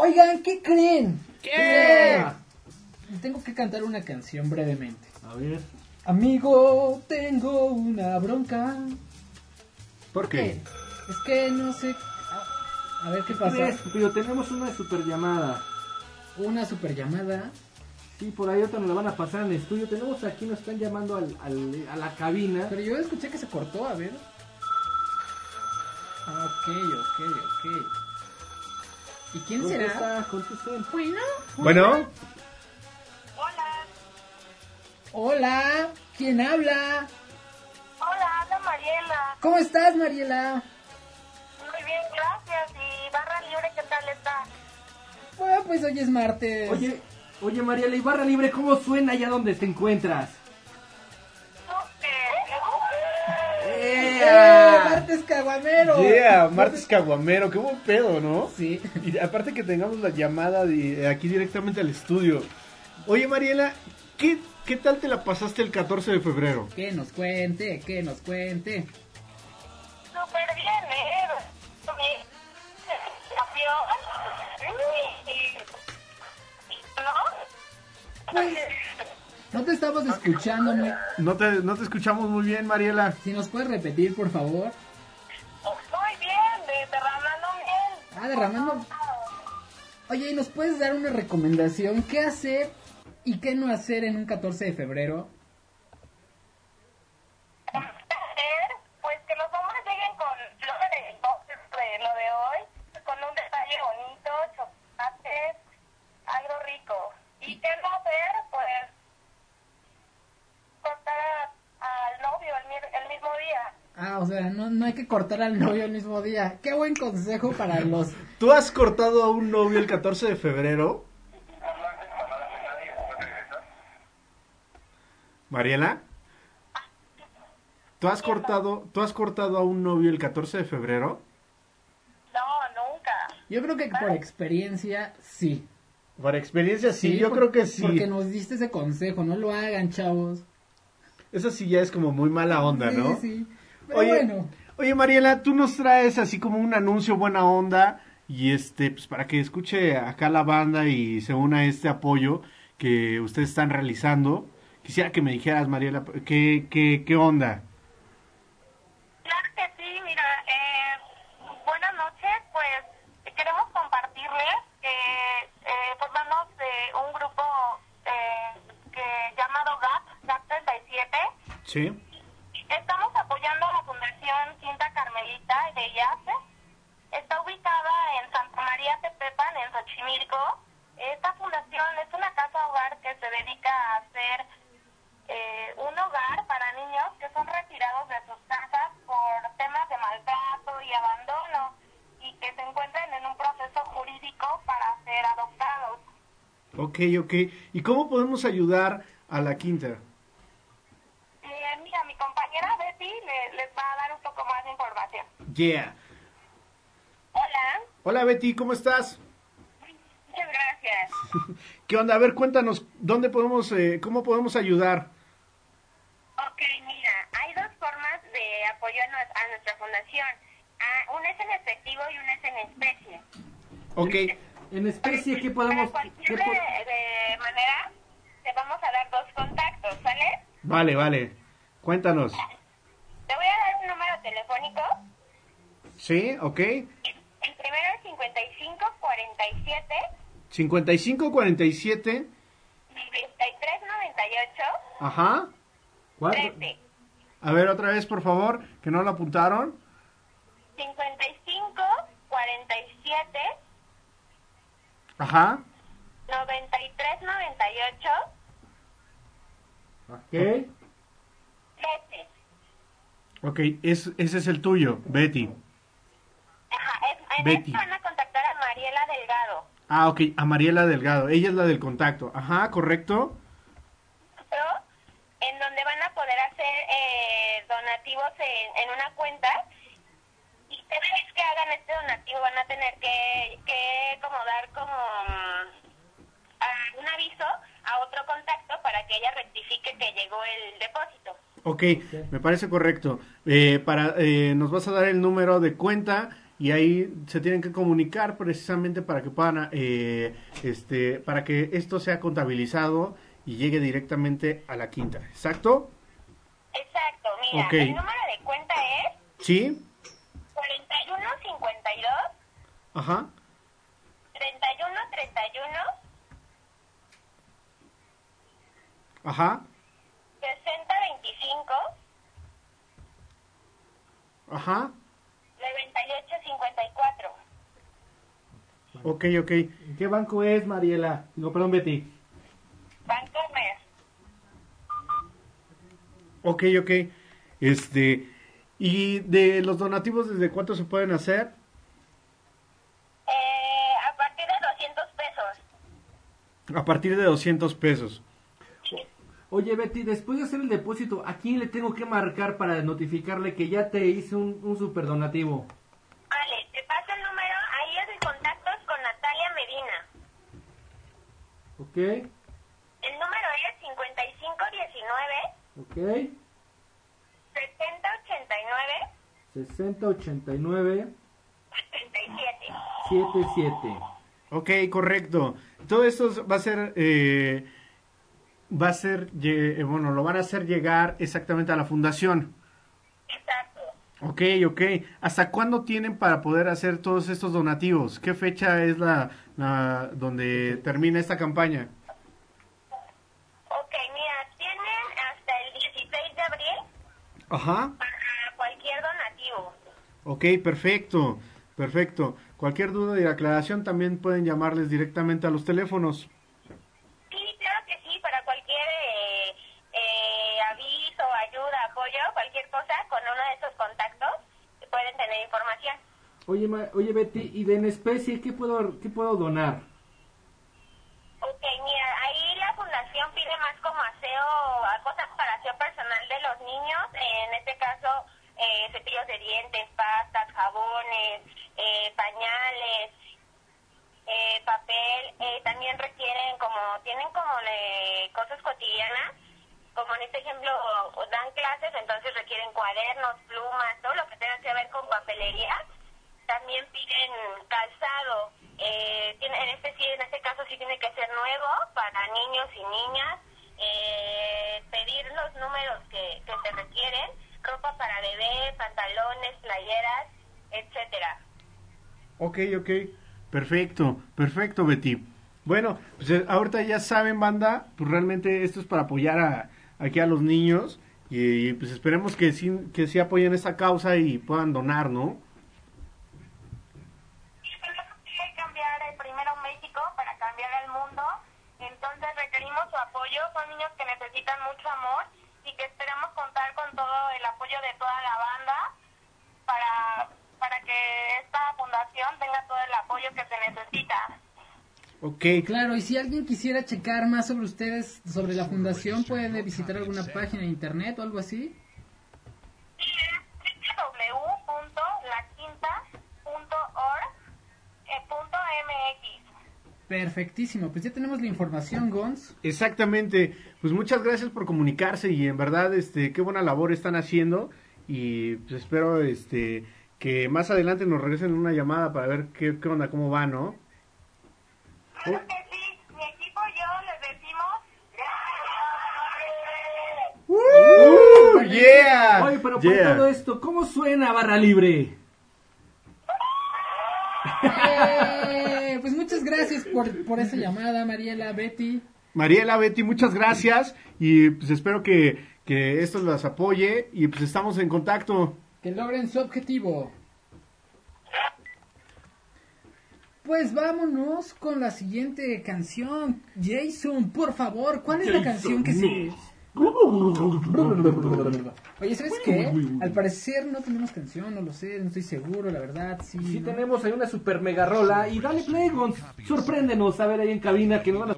Oigan, ¿qué creen? ¿Qué? Tengo que cantar una canción brevemente. A ver. Amigo, tengo una bronca. ¿Por qué? Es que no sé. A, ver qué pasa. Pero tenemos una super llamada. Una super llamada. Sí, por ahí otra nos la van a pasar en el estudio. Tenemos aquí, nos están llamando al, al- a la cabina. Pero yo escuché que se cortó, a ver. Ok, ok, ok. ¿Y quién será? Contesta. Bueno. Bueno, Hola, ¿quién habla? Hola, habla Mariela. ¿Cómo estás, Mariela? Muy bien, gracias. ¿Y barra libre qué tal está? Bueno, pues hoy es martes. Oye, oye Mariela, ¿y barra libre cómo suena allá donde te encuentras? ¡Eh, martes caguamero! yeah, martes caguamero, qué buen pedo, ¿no? Sí. Y aparte que tengamos la llamada de aquí directamente al estudio. Oye, Mariela, ¿qué, qué tal te la pasaste el 14 de febrero? Que nos cuente, que nos cuente. Súper bien, ¿eh? ¿No? Pues, no te estamos escuchando, me- No te, no te escuchamos muy bien, Mariela. Si nos puedes repetir, por favor. Muy bien, de- derramando bien. Ah, derramando. Oye, ¿y nos puedes dar una recomendación? ¿Qué hacer y qué no hacer en un 14 de febrero? hacer, pues que los hombres lleguen con flores de de lo de hoy, con un detalle bonito, chocolates, algo rico. ¿Y qué no hacer? Día. Ah, o sea, no, no hay que cortar al novio el mismo día. Qué buen consejo para los... ¿Tú has cortado a un novio el 14 de febrero? Mariela, ¿tú has cortado, tú has cortado a un novio el 14 de febrero? No, nunca. Yo creo que por experiencia, sí. Por experiencia sí, yo por- creo que sí. Porque nos diste ese consejo, no lo hagan, chavos. Eso sí ya es como muy mala onda, ¿no? Sí, sí. Pero Oye, bueno, oye Mariela, tú nos traes así como un anuncio buena onda y este, pues para que escuche acá la banda y se una a este apoyo que ustedes están realizando. Quisiera que me dijeras, Mariela, ¿qué, qué, qué onda? Claro que sí, mira, eh, buenas noches, pues queremos compartirles que eh, formamos eh, un grupo eh, que llamado GAP, GAP 37. Sí. Estamos apoyando a la Fundación Quinta Carmelita de IACE. Está ubicada en Santa María Tepepan, en Xochimilco. Esta fundación es una casa hogar que se dedica a hacer eh, un hogar para niños que son retirados de sus casas por temas de maltrato y abandono y que se encuentran en un proceso jurídico para ser adoptados. Ok, ok. ¿Y cómo podemos ayudar a la quinta? Yeah. Hola, Hola Betty, ¿cómo estás? muchas gracias. ¿Qué onda? A ver, cuéntanos, ¿dónde podemos, eh, cómo podemos ayudar? Ok, mira, hay dos formas de apoyo a, a nuestra fundación. Ah, una es en efectivo y una es en especie. Ok. En especie, ¿qué podemos...? Para cualquier de, de manera, te vamos a dar dos contactos, ¿sale? Vale, vale. Cuéntanos. Te voy a dar un número telefónico. ¿Sí? ¿Ok? El primero es 55 47 5547. 93 98 Ajá. ¿Cuánto? 13. A ver, otra vez, por favor, que no lo apuntaron. 55 47 Ajá. 93 98 Ok. 13. Ok, es, ese es el tuyo, Betty. Ajá, en Betty. van a contactar a Mariela Delgado. Ah, ok, a Mariela Delgado. Ella es la del contacto. Ajá, correcto. ¿no? en donde van a poder hacer eh, donativos en, en una cuenta y cada vez que hagan este donativo van a tener que, que como dar como mm, un aviso a otro contacto para que ella rectifique que llegó el depósito. Ok, me parece correcto. Eh, para, eh, nos vas a dar el número de cuenta y ahí se tienen que comunicar precisamente para que puedan, eh, este, para que esto sea contabilizado y llegue directamente a la quinta. ¿Exacto? Exacto, mira, Ok. el número de cuenta es ¿Sí? 4152 Ajá. 3131 Ajá. 6025 Ajá. 9854. Ok, ok. ¿Qué banco es, Mariela? No, perdón, Betty. Bancomer. Ok, ok. Este, y de los donativos, ¿desde cuánto se pueden hacer? Eh, a partir de 200 pesos. A partir de 200 pesos. Oye, Betty, después de hacer el depósito, ¿a quién le tengo que marcar para notificarle que ya te hice un, un super donativo? Vale, te paso el número. Ahí es de contactos con Natalia Medina. ¿Ok? El número es 5519 ¿Ok? 7089 6089 77. 77. Ok, correcto. Todo esto va a ser, eh, va a ser, eh, bueno, lo van a hacer llegar exactamente a la fundación. Exacto. Ok, ok. ¿Hasta cuándo tienen para poder hacer todos estos donativos? ¿Qué fecha es la, la donde termina esta campaña? Ok, mira, tienen hasta el 16 de abril Ajá. para cualquier donativo. Ok, perfecto, perfecto. Cualquier duda y aclaración también pueden llamarles directamente a los teléfonos. Sí, claro que sí, para cualquier eh, eh, aviso, ayuda, apoyo, cualquier cosa, con uno de esos contactos pueden tener información. Oye, Ma- oye Betty, ¿y de en especie qué puedo, qué puedo donar? Ok, mira, ahí la fundación pide más como aseo, a cosas para aseo personal de los niños, en este caso eh, cepillos de dientes, pastas, jabones, eh, pañales, eh, papel, eh, también requieren como, tienen como cosas cotidianas, como en este ejemplo dan clases, entonces requieren cuadernos, plumas, todo lo que tenga que ver con papelería. También piden calzado, eh, tiene, en este sí, en este caso sí tiene que ser nuevo para niños y niñas. Eh, pedir los números que, que se requieren, ropa para bebé, pantalones, playeras, etcétera. Ok, ok. Perfecto, perfecto, Betty. Bueno, pues eh, ahorita ya saben, banda, pues realmente esto es para apoyar a, aquí a los niños y, pues esperemos que sí, que sí apoyen esta causa y puedan donar, ¿no? tenemos que cambiar primero México para cambiar el mundo. Entonces requerimos su apoyo. Son niños que necesitan mucho amor y que esperamos contar con todo el apoyo de toda la banda para, para que esta fundación tenga todo el apoyo que se necesita. Ok. Claro, y si alguien quisiera checar más sobre ustedes, sobre la fundación, puede visitar alguna página de internet o algo así. www.laquinta.org.mx Perfectísimo, pues ya tenemos la información, Gons. Exactamente. Pues muchas gracias por comunicarse y en verdad, este, qué buena labor están haciendo y pues espero, este, que más adelante nos regresen una llamada para ver qué, qué onda, cómo va, ¿no? Claro que sí, mi equipo y yo les decimos ¡Uh! ¡Yeah! Oye, pero por Yeah. todo esto, ¿cómo suena Barra Libre? Eh, pues muchas gracias por, por esa llamada, Mariela, Betty. Mariela, Betty, muchas gracias y pues espero que, que esto las apoye y pues estamos en contacto. Que logren su objetivo. Pues vámonos con la siguiente canción. Jason, por favor, ¿cuál es la canción que se... Oye, ¿sabes qué? Al parecer no tenemos canción, no lo sé, no estoy seguro, la verdad, sí. Sí ¿no? tenemos ahí una super mega rola y dale play. Sorpréndenos a ver ahí en cabina que no van a...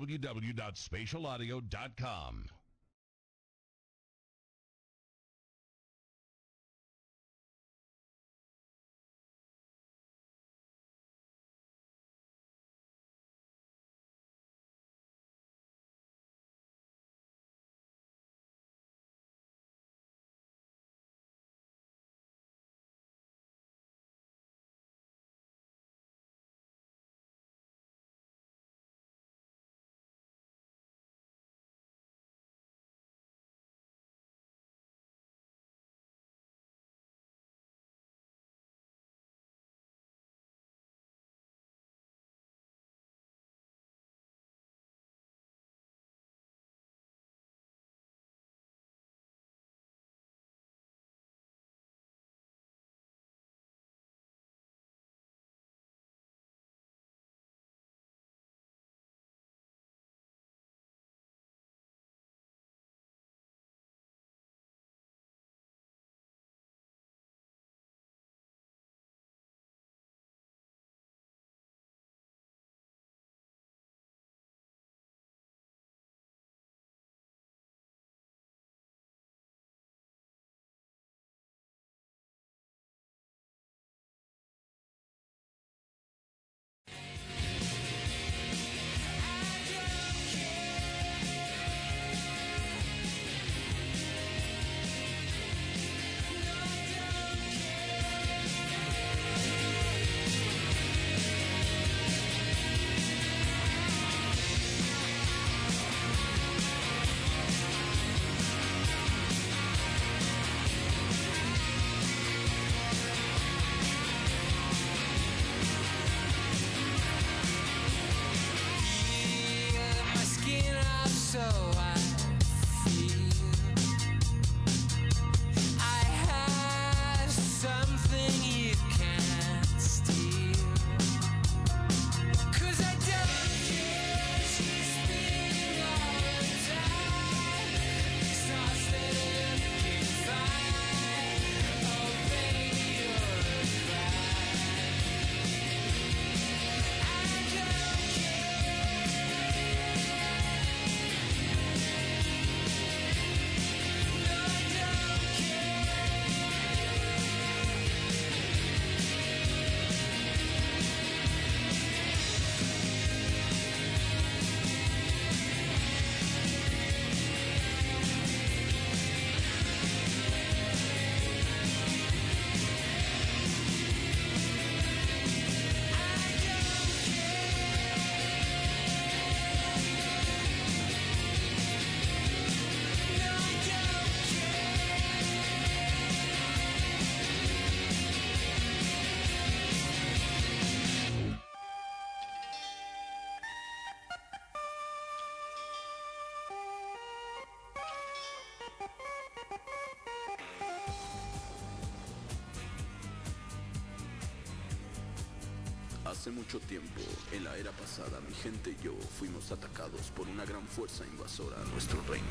Hace mucho tiempo, en la era pasada, mi gente y yo fuimos atacados por una gran fuerza invasora a nuestro reino,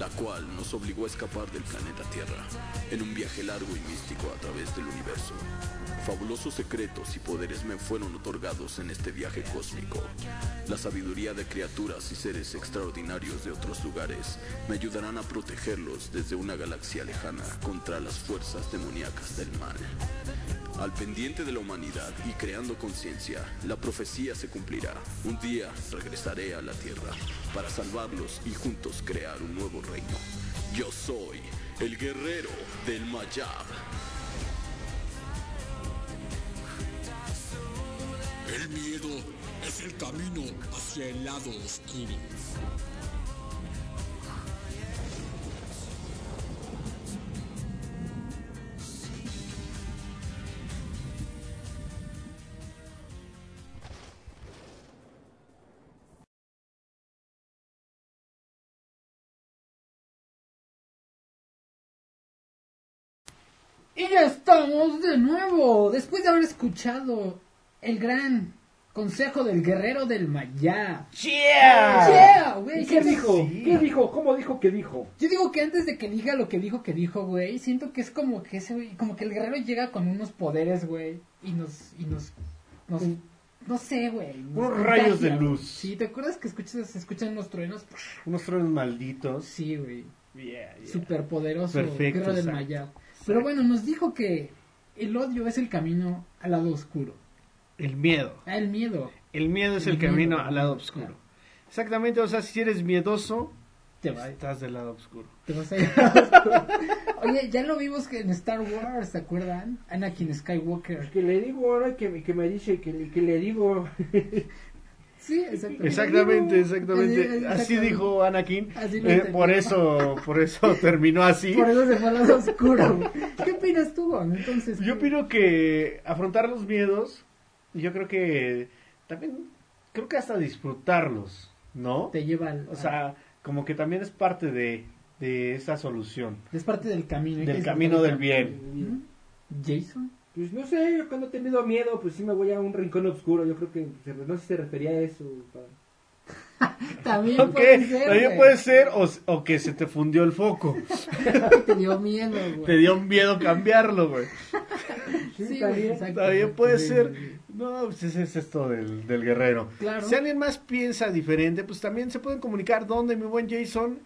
la cual nos obligó a escapar del planeta Tierra, en un viaje largo y místico a través del universo. Fabulosos secretos y poderes me fueron otorgados en este viaje cósmico. La sabiduría de criaturas y seres extraordinarios de otros lugares me ayudarán a protegerlos desde una galaxia lejana contra las fuerzas demoníacas del mal. Al pendiente de la humanidad y creando conciencia, la profecía se cumplirá. Un día regresaré a la Tierra para salvarlos y juntos crear un nuevo reino. Yo soy el guerrero del Mayab. El miedo es el camino hacia el lado oscuro. Y ya estamos de nuevo, después de haber escuchado el gran consejo del guerrero del Mayá. ¡Yeah! ¡Yeah, güey! ¿Y qué ¿Qué dijo? ¿Qué dijo? ¿Cómo dijo que dijo? Yo digo que antes de que diga lo que dijo que dijo, güey, siento que es como que ese, güey, como que el guerrero llega con unos poderes, güey, y nos, y nos, nos, no sé, güey. nos Unos rayos de güey. luz. Sí, ¿te acuerdas que escuchas, se escuchan unos truenos? Unos truenos malditos. Sí, güey. Yeah, yeah. Súper poderoso, Perfecto, guerrero del. Pero bueno, nos dijo que el odio es el camino al lado oscuro. El miedo. Ah, el miedo. El miedo es el, El miedo, camino al lado oscuro. Exactamente, o sea, si eres miedoso, Te va- estás del lado oscuro. Te vas a ir al lado oscuro. Oye, ya lo vimos que en Star Wars, ¿se acuerdan? Anakin Skywalker. Que le digo ahora que, que me dice que, que le digo. Sí, exactamente. Exactamente, exactamente. Así- dijo Anakin. Así Eh, por eso, por eso terminó así. Por eso se fue al lado oscuro. ¿Qué opinas tú, Gon? Entonces, Yo opino que afrontar los miedos, yo creo que también, creo que hasta disfrutarlos, ¿no? te lleva al... O sea, como que también es parte de, de esa solución. es parte del camino. Del camino el del bien. ¿Mm? ¿Jason? Pues no sé, yo cuando he tenido miedo, pues sí me voy a un rincón oscuro. Yo creo que se- no sé si se refería a eso. También puede ser, también güey. puede ser o, o que se te fundió el foco. Te dio miedo, güey. Te dio miedo cambiarlo, güey. Sí, también. güey, exacto. También puede ser. No, pues ese es esto del, del guerrero. Claro. Si alguien más piensa diferente, pues también se pueden comunicar. ¿Dónde, mi buen Jason?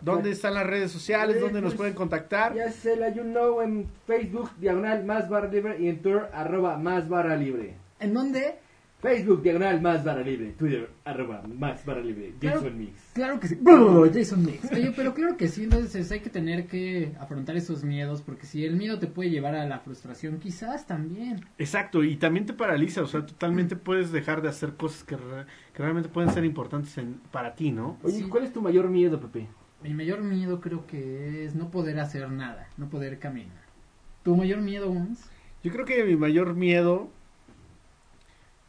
¿Dónde están las redes sociales? ¿Dónde nos pues, pueden contactar? Ya se la you know en Facebook, diagonal más barra libre. Y en Twitter, arroba más barra libre. ¿En dónde? Facebook, diagonal más barra libre. Twitter, arroba más barra libre. Claro. Jason Mix. Claro que sí. Jason Mix. Oye, pero claro que sí, entonces hay que tener que afrontar esos miedos, porque si el miedo te puede llevar a la frustración, quizás también. Exacto, y también te paraliza, o sea, totalmente puedes dejar de hacer cosas que, re- que realmente pueden ser importantes en- para ti, ¿no? Oye, Sí. ¿cuál es tu mayor miedo, Pepe? Mi mayor miedo creo que es no poder hacer nada, no poder caminar. ¿Tu mayor miedo, Gons? Yo creo que mi mayor miedo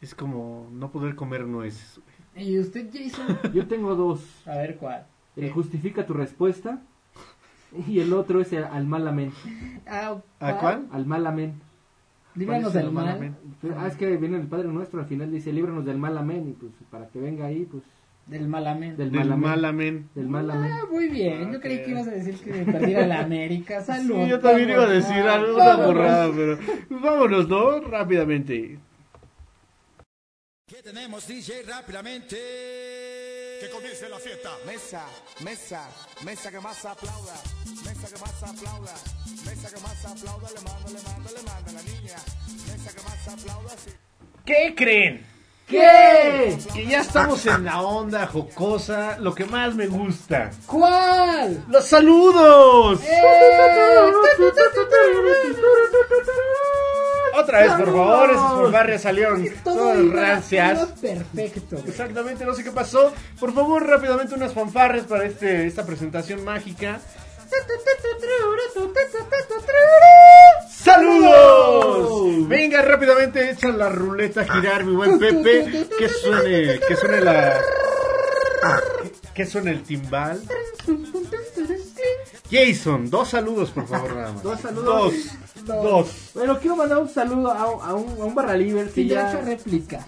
es como no poder comer nueces. güey. ¿Y usted, Jason? Yo tengo dos. A ver cuál. El justifica tu respuesta. Y el otro es el al mal amén. Ah, ¿A cuál? Al mal amén. Líbranos ¿Cuál es el del mal mal. amén? Ah, es que viene el Padre Nuestro, al final dice, líbranos del mal amén. Y pues para que venga ahí, pues Del malamén. del, Del mal amén. mal amén. Del mal amén. Ah, muy bien. Yo creí que ibas a decir que perdiera la América. Salud. Sí, yo también iba a decir algo, una borrada, pero vámonos, ¿no? Rápidamente. ¿Qué tenemos, DJ? Rápidamente. Que comience la fiesta. Mesa, mesa, mesa que más aplauda, mesa que más aplauda, mesa que más aplauda, le mando, le mando, le mando a la niña, mesa que más aplauda, sí. ¿Qué creen? ¿Qué? Que ya estamos en la onda jocosa, lo que más me gusta. ¿Cuál? ¡Los saludos! ¡Eh! Otra vez, por favor, esas fanfarrias salieron Todo todas rancias. perfecto. Exactamente, no sé qué pasó. Por favor, rápidamente unas fanfarres para este, esta presentación mágica. ¡Saludos! Venga, rápidamente, echa la ruleta a girar, mi buen Pepe. Que suene, que suene la... Que suene el timbal. Jason, dos saludos, por favor, nada más. Dos saludos. Dos. Dos. Bueno, quiero mandar un saludo a, a un, a un barra libre que ya... réplica.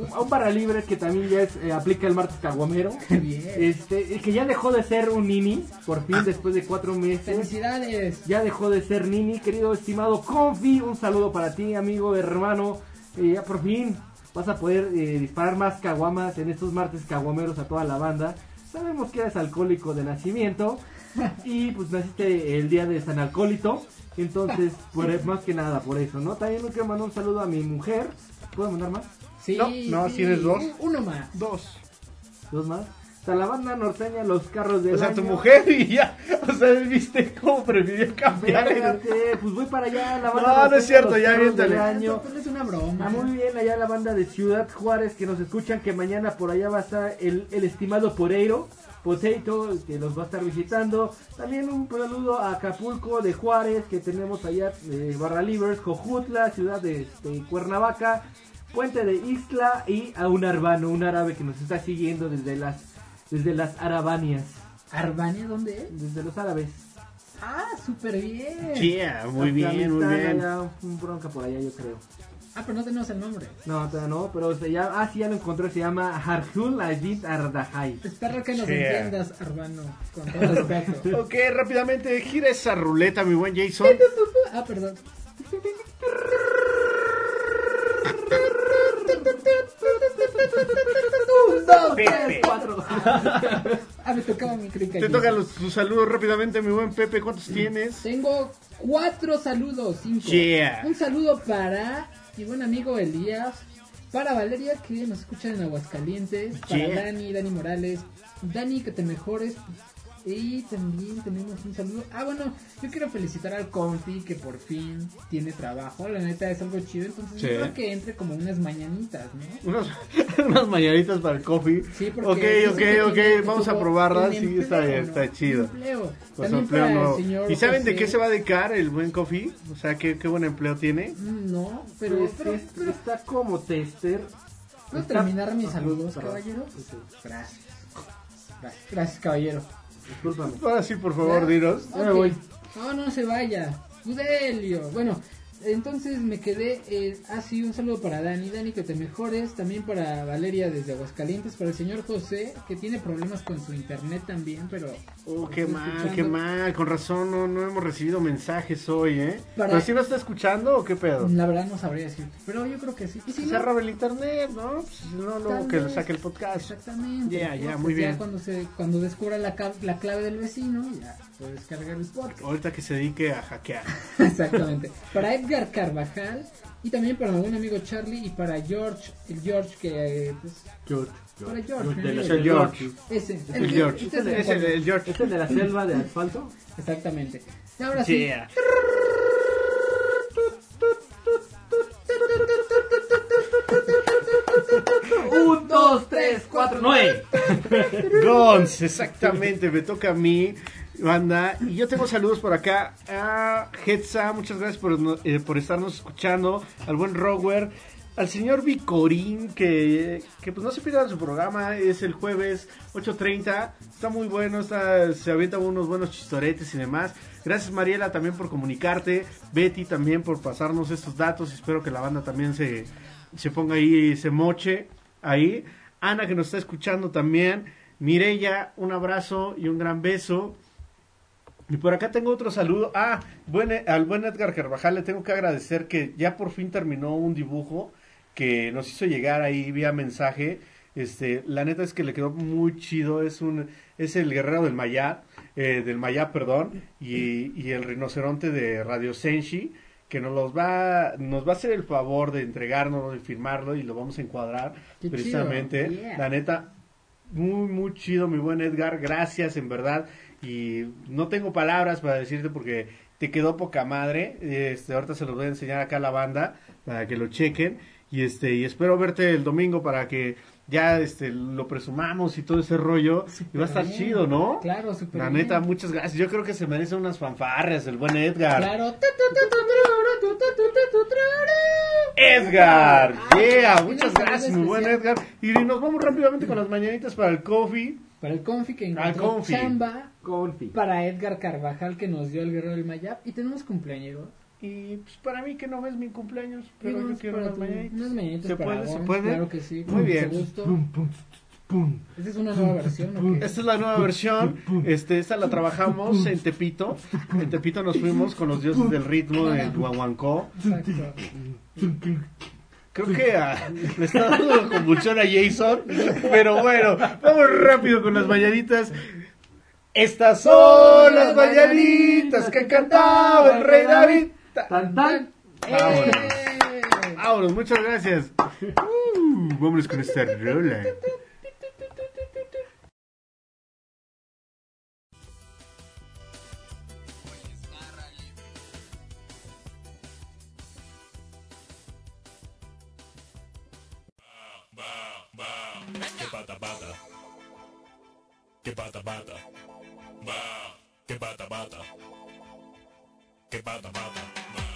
Un- a un barra libre que también ya es, eh, aplica el martes caguamero. Este, que ya dejó de ser un nini, por fin, después de cuatro meses. Felicidades. Ya dejó de ser nini, querido estimado Confi. Un saludo para ti, amigo, hermano. Eh, ya por fin vas a poder eh, disparar más caguamas en estos martes caguameros a toda la banda. Sabemos que eres alcohólico de nacimiento y pues naciste el día de San Alcohólito. Entonces, por, más que nada por eso, ¿no? También quiero mandar un saludo a mi mujer. ¿Puedo mandar más? Sí, No, no, sí. tienes dos. Un- Uno más. Dos. ¿Dos más? O sea, la banda norteña, los carros de O sea, tu mujer y ya. O sea, ¿viste cómo prefirió cambiar? el- pues voy para allá, la No, banda no es norteña, cierto, los ya año. Pues es una broma. Ah, muy bien, allá la banda de Ciudad Juárez que nos escuchan, que mañana por allá va a estar el, el estimado Poreiro, Potato, que nos va a estar visitando. También un saludo a Acapulco de Juárez, que tenemos allá eh, Barra Libres, Jojutla, ciudad de, de Cuernavaca, Puente de Isla y a un arbano, un árabe que nos está siguiendo desde las, desde las Arabanias, ¿Arbania dónde es? desde los árabes. Ah, súper bien. Yeah, muy bien, muy bien. allá, un bronca por allá, yo creo. Ah, pero no tenemos el nombre. No, no, pero se llama, ah, sí, ya lo encontré, se llama Harjul Ajit Ardahai. Espero que nos entiendas, Arbano. Con todo respeto. Ok, rápidamente, gira esa ruleta, mi buen Jason. Ah, perdón. Un, dos, tres, cuatro. Ah, me tocaba mi crica. Te tocan los, tus saludos rápidamente, mi buen Pepe. ¿Cuántos tienes? Tengo cuatro saludos, cinco. Yeah. Un saludo para mi buen amigo Elías, para Valeria que nos escucha en Aguascalientes, para Yeah. Dani, Dani Morales, Dani que te mejores. Y también tenemos un saludo. Ah, bueno, yo quiero felicitar al Confi que por fin tiene trabajo. La neta es algo chido. Entonces, Sí. yo creo que entre como unas mañanitas, ¿no? Unos, unas mañanitas para el coffee. Sí, porque ok, ok, que ok. Vamos a probarlas. Sí, está, empleo, está ¿no? chido. Empleo. Pues empleo para el nuevo. señor ¿Y saben de qué se va a dedicar el buen coffee? O sea, ¿qué, qué buen empleo tiene? Mm, No, pero, Pues, pero, es- pero está como tester. ¿Puedo Está- terminar mis saludos, caballero? Gracias, gracias, caballero. Discúlpame. Ahora sí, por favor, dinos. Ya me voy. No, no se vaya. Udelio. Bueno, entonces me quedé. Eh, ah, sí, un saludo para Dani. Dani, que te mejores. También para Valeria desde Aguascalientes. Para el señor José, que tiene problemas con su internet también, pero. Oh, qué mal, escuchando. qué mal. Con razón, no, no hemos recibido mensajes hoy, ¿eh? Para- ¿Pero sí lo está escuchando o qué pedo? La verdad no sabría decir. Pero yo creo que sí. Y si Se no, roba el internet, ¿no? Pues, no, luego que lo saque el podcast. Exactamente. Ya, ya, No, muy pues bien. cuando, se, cuando descubra la, la clave del vecino, ya puede descargar el podcast. Ahorita que se dedique a hackear. Exactamente. Para Edgar Carvajal y también para algún amigo Charlie y para George, el George que eh, pues, George. para George, de la- el el George. Ese, Es el George. este es el Es el, George. el George. ¿Este de la selva de asfalto? Exactamente. Y ahora sí. Yeah. Un, dos, tres, cuatro, nueve. Gons, exactamente, me toca a mí, banda. Y yo tengo saludos por acá a Hetza, muchas gracias por, eh, por estarnos escuchando, al buen Rower, al señor Vicorín, que, que pues no se pierdan su programa, es el jueves 8.30, está muy bueno, está, se avientan unos buenos chistoretes y demás. Gracias Mariela también por comunicarte, Betty también por pasarnos estos datos, espero que la banda también se, se ponga ahí, se moche ahí. Ana que nos está escuchando también. Mireya, un abrazo y un gran beso. Y por acá tengo otro saludo. Ah, buen- al buen Edgar Carvajal le tengo que agradecer que ya por fin terminó un dibujo que nos hizo llegar ahí vía mensaje. Este, la neta es que le quedó muy chido. Es un, es el guerrero del Maya, eh, del Maya, perdón, y, y el rinoceronte de Radio Senshi que nos los va, nos va a hacer el favor de entregárnoslo y firmarlo y lo vamos a encuadrar Qué precisamente. yeah. La neta, muy, muy chido, mi buen Edgar. Gracias, en verdad. Y no tengo palabras para decirte porque te quedó poca madre. Este, ahorita se los voy a enseñar acá a la banda para que lo chequen. Y este, y espero verte el domingo para que ya este lo presumamos y todo ese rollo. y va a estar bien. chido, ¿no? Claro, súper La bien. neta, muchas gracias. Yo creo que se merece unas fanfarrias el buen Edgar. Claro. Edgar, Ah, yeah, muchas gracias, muy buen especial. Edgar. Y nos vamos rápidamente con las mañanitas para el coffee. para el Confi que encontró Confi. chamba, Confi. para Edgar Carvajal que nos dio el guerrero del Mayap y tenemos cumpleaños. Y pues para mí que no ves mi cumpleaños, pero yo unas quiero unas mañanitas. unas mañanitas ¿Se para puede? ¿Se puede? claro que sí, Muy bien. ¿Esta es una nueva versión o qué? Esta es la nueva versión. Este, esta la trabajamos en Tepito. En Tepito nos fuimos con los dioses del ritmo de. Exacto. Creo que ah, le está dando convulsión a Jason. Pero bueno, vamos rápido con las mañanitas. Estas son las mañanitas que cantaba el rey David. Tan tan. Vámonos. Vámonos, muchas gracias. Uh, vámonos con esta rola. Que pata pata. Que pata pata. Va. Que pata pata. Que pata pata.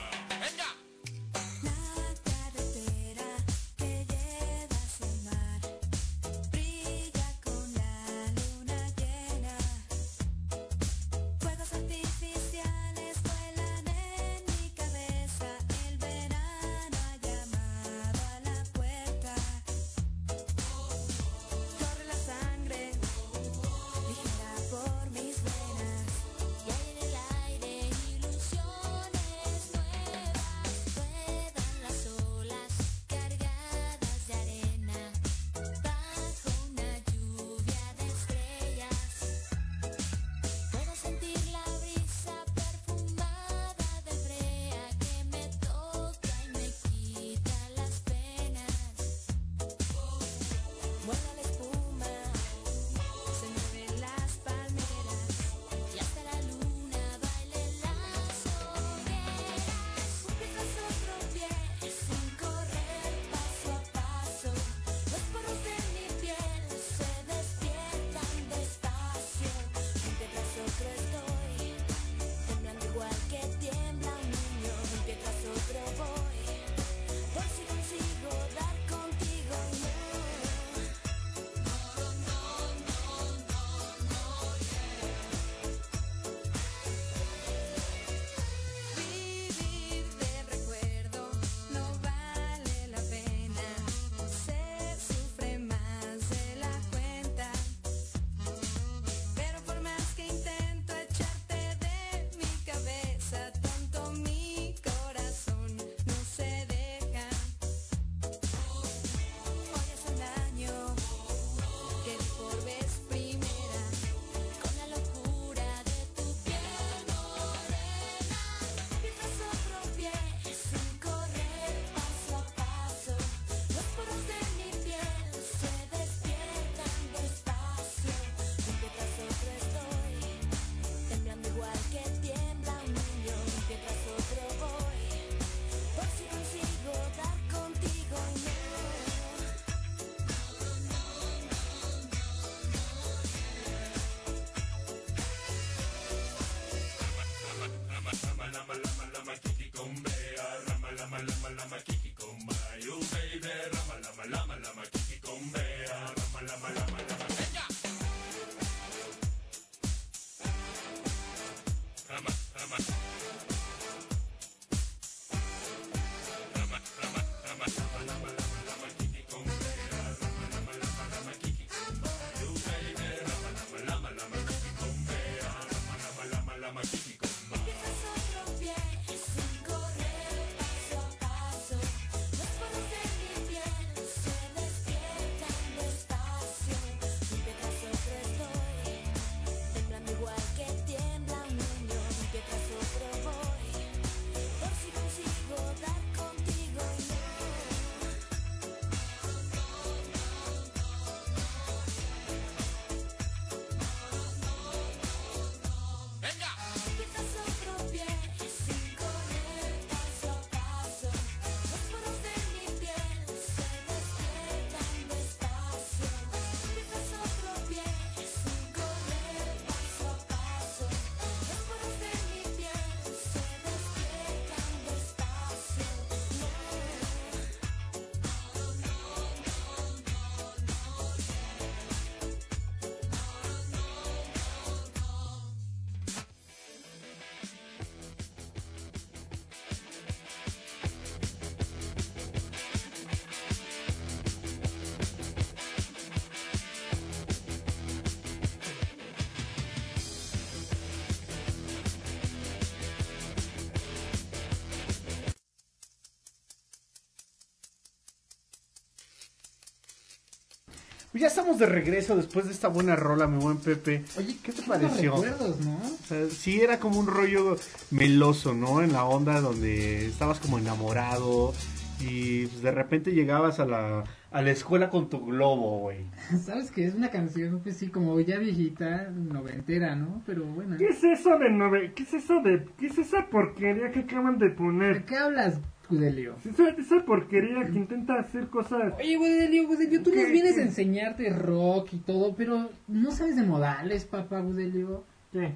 Ya estamos de regreso después de esta buena rola, mi buen Pepe. Oye, ¿qué te pareció? recuerdos, ¿no? O sea, sí era como un rollo meloso, ¿no? En la onda donde estabas como enamorado y pues, de repente llegabas a la, a la escuela con tu globo, güey. Sabes que es una canción, pues sí, como ya viejita, noventera, ¿no? Pero bueno. ¿Qué es eso de nove... ¿Qué es eso de... ¿Qué es esa porquería que acaban de poner? ¿De qué hablas, Gudelio? Esa, esa porquería que intenta hacer cosas... Oye, Gudelio, Gudelio, tú ¿Qué? nos vienes a enseñarte rock y todo, pero no sabes de modales, papá Gudelio. ¿Qué?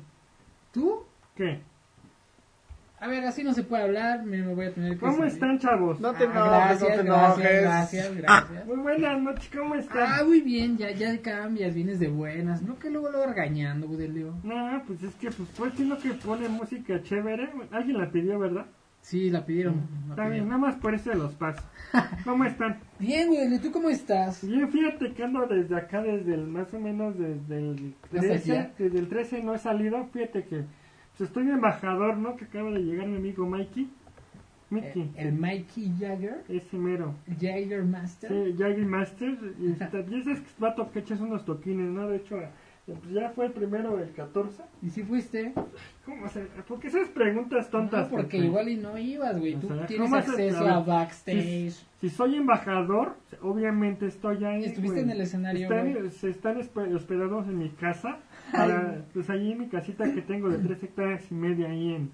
¿Tú? ¿Qué? A ver, así no se puede hablar, me voy a tener que ¿Cómo salir. están, chavos? No te Ah, enojes, gracias, no te gracias, enojes. gracias, gracias. Muy buenas noches, ¿cómo están? Ah, muy bien, ya, ya cambias, vienes de buenas. No que luego lo regañando, Gudelio. No, pues es que pues pues sino que pone música chévere. Alguien la pidió, ¿verdad? Sí, la pidieron. la Está bien, pidieron. nada más por eso los paso. ¿Cómo están? Bien, Gudelio, ¿tú cómo estás? Bien, fíjate que ando desde acá, desde el, más o menos desde el ¿Hasta 13, allá? desde el 13 no he salido, fíjate que pues, estoy de embajador, ¿no? Que acaba de llegar mi amigo Mikey. Mickey. El Mikey Jagger, Ese mero. Jagger Master. Sí, Jaggy Master. Y y ese es que va a to- que echas unos toquines, ¿no? De hecho, eh, pues ya fue el primero el 14. ¿Y si fuiste? ¿Cómo se? ¿Por qué esas preguntas tontas? No, porque igual y no ibas, güey. Tú sea, tienes acceso a backstage. Si, si soy embajador, obviamente estoy ahí. Estuviste en el escenario, Están, se están hospe- hospedados en mi casa. Para, pues ahí en mi casita que tengo de tres hectáreas y media ahí en.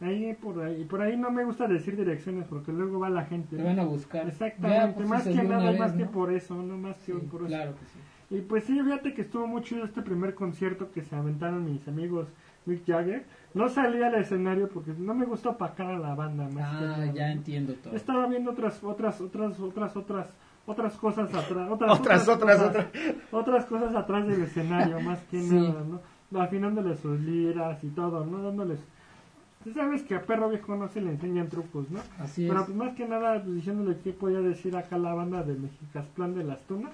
Ahí por ahí. Por ahí no me gusta decir direcciones porque luego va la gente. Te van a buscar. Exactamente, pues, más que nada, vez, más que por eso, no más que Sí, por eso. claro que sí. Y pues sí, fíjate que estuvo muy chido este primer concierto que se aventaron mis amigos Mick Jagger. No salí al escenario porque no me gusta opacar a la banda. Más que Ah, nada, ya entiendo todo. Estaba viendo otras, otras, otras, otras, otras, otras cosas atrás. Otras, Otras, otras, cosas, otras. otras cosas atrás del escenario, más que Sí. nada, ¿no? Afinándoles sus liras y todo, ¿no? Dándoles... Tú sabes que a perro viejo no se le enseñan trucos, ¿no? Así Pero es. pues más que nada pues, diciéndole qué podía decir acá la banda de Mexicasplán de las Tunas.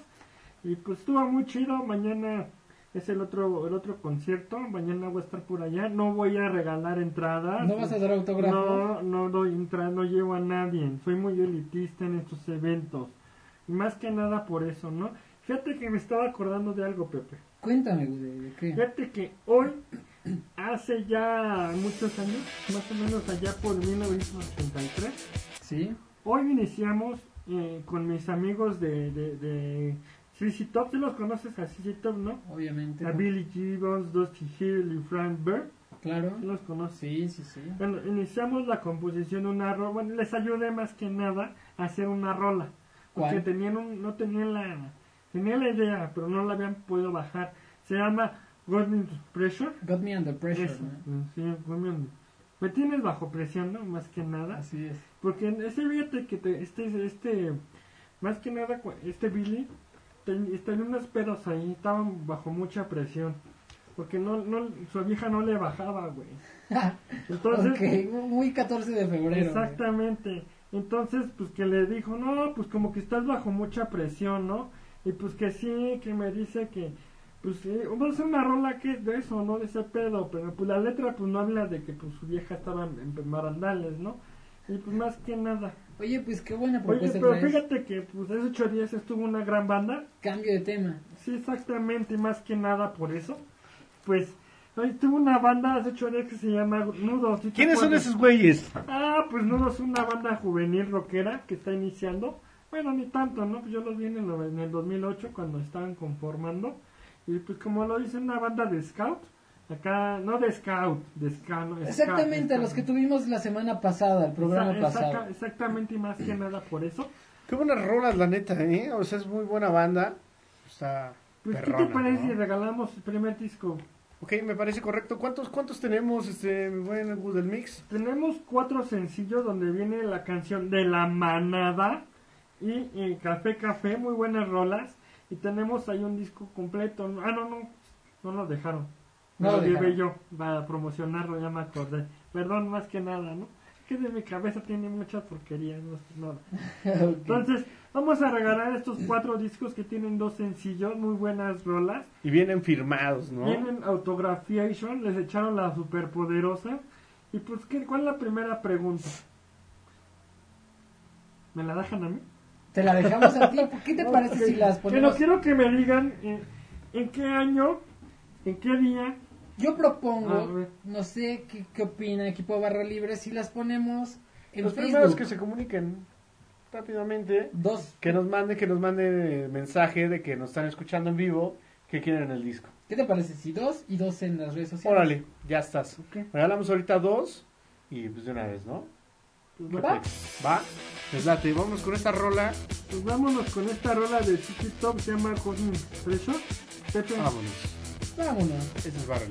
Y pues estuvo muy chido, mañana es el otro el otro concierto, mañana voy a estar por allá, no voy a regalar entradas. ¿No vas a dar autógrafo? No, no doy entrada, no llevo a nadie, soy muy elitista en estos eventos. Y más que nada por eso, ¿no? Fíjate que me estaba acordando de algo, Pepe. Cuéntame, güey, ¿de qué? Fíjate que hoy, hace ya muchos años, más o menos allá por 1983, ¿Sí? Hoy iniciamos eh, con mis amigos de, de, de CC Top. ¿Sí los conoces a CC Top, no? Obviamente. A Billy Gibbons, Dusty Hill y Frank Bird. Claro. ¿Sí los conoces? Sí, sí, sí. Bueno, iniciamos la composición de una rola. Bueno, les ayudé más que nada a hacer una rola. Porque ¿Cuál? tenían un, no tenían la, tenían la idea, pero no la habían podido bajar. Se llama God Me Under Pressure. Got me under pressure, Eso, ¿no? sí, God Me Under- Me tienes bajo presión, ¿no? Más que nada. Así es. Porque en ese fíjate que te- este, este, más que nada, este Billy, ten- tenía unos pedos ahí, estaban bajo mucha presión. Porque no, no, su vieja no le bajaba, güey. Entonces, muy 14 de febrero. güey. exactamente. Entonces, pues que le dijo, no, pues como que estás bajo mucha presión, ¿no? Y pues que sí, que me dice que, pues sí, vamos a hacer una rola que es de eso, ¿no? De ese pedo, pero pues la letra pues no habla de que pues su vieja estaba en, en marandales, ¿no? Y pues más que nada. Oye, pues qué buena Oye, propuesta pero traes. fíjate que pues hace ocho días estuvo una gran banda. Cambio de tema. Sí, exactamente, y más que nada por eso. Pues, hoy tuvo una banda hace ocho días que se llama Nudos. ¿sí ¿Quiénes son esos güeyes? Ah, pues Nudos es una banda juvenil rockera que está iniciando. Bueno, ni tanto, ¿no? Pues yo los vi en el, en el 2008 cuando estaban conformando. Y pues como lo dice una banda de scout. Acá, no de scout, de scout. Exactamente, scout, los que tuvimos la semana pasada, el programa Exa- exacta- pasado. exactamente, y más que nada por eso. Qué buenas rolas, la neta, ¿eh? O sea, es muy buena banda. Está Pues, ¿qué perrona, te parece ¿no? si regalamos el primer disco? Ok, me parece correcto. ¿Cuántos, cuántos tenemos, este, mi buen Good del Mix? Tenemos cuatro sencillos donde viene la canción de la manada y, eh, Café Café, muy buenas rolas. Y tenemos ahí un disco completo. Ah, no, no, no lo dejaron. No No lo llevé yo para promocionarlo, ya me acordé. Perdón, más que nada, ¿no? Que de mi cabeza tiene mucha porquería, no sé nada. Entonces, vamos a regalar estos cuatro discos que tienen dos sencillos, muy buenas rolas. Y vienen firmados, ¿no? Vienen Autographiation, les echaron la superpoderosa. Y pues, ¿qué, ¿cuál es la primera pregunta? ¿Me la dejan a mí? Te la dejamos a ti. ¿Qué te parece si las Pero ponemos? quiero que me digan en, en qué año, en qué día. Yo propongo, no sé qué, qué opina equipo Barra Libre, si las ponemos en Los Facebook. primeros que se comuniquen rápidamente. Dos. Que nos manden, que nos manden mensaje de que nos están escuchando en vivo, que quieren el disco. ¿Qué te parece si dos y dos en las redes sociales? Órale, ya estás. Regalamos ahorita dos y pues de una vez, ¿no? Pues ¿Qué va. te- Va, pues date, vamos con esta rola. Pues vámonos con esta rola de City Top, se llama Cosmic Pressure. Pepe. Vámonos. Vámonos. Ese es Barra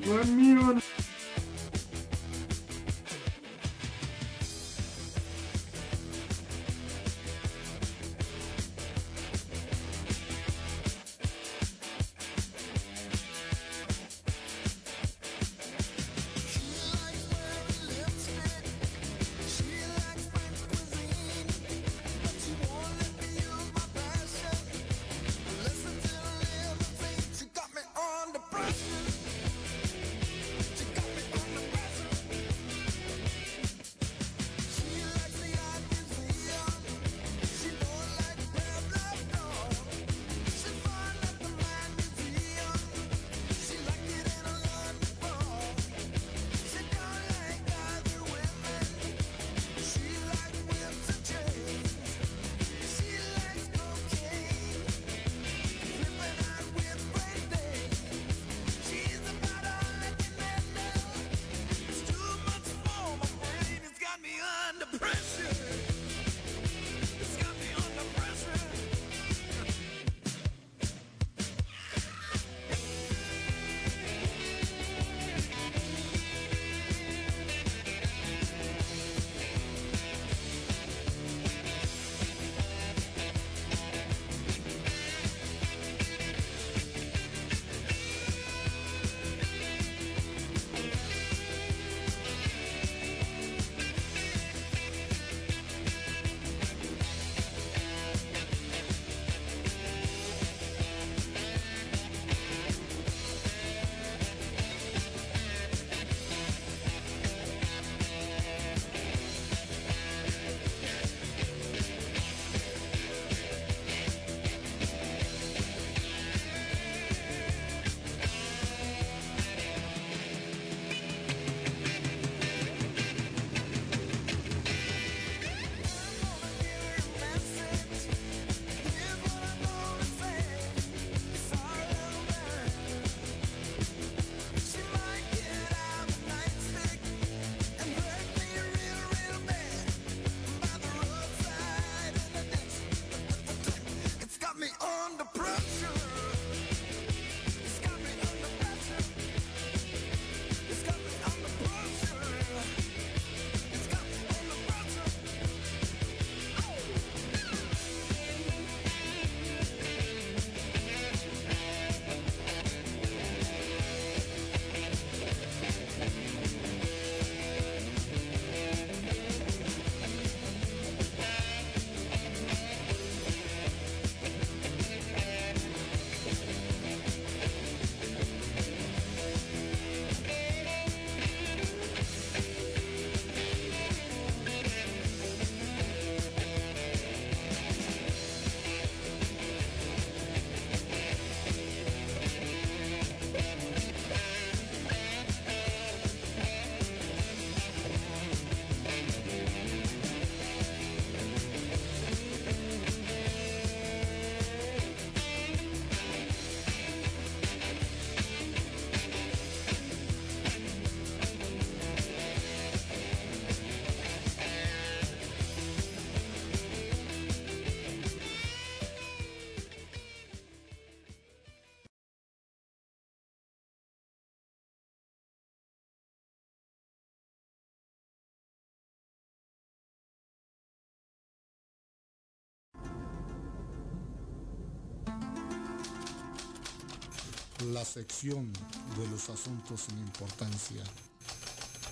la sección de los asuntos sin importancia,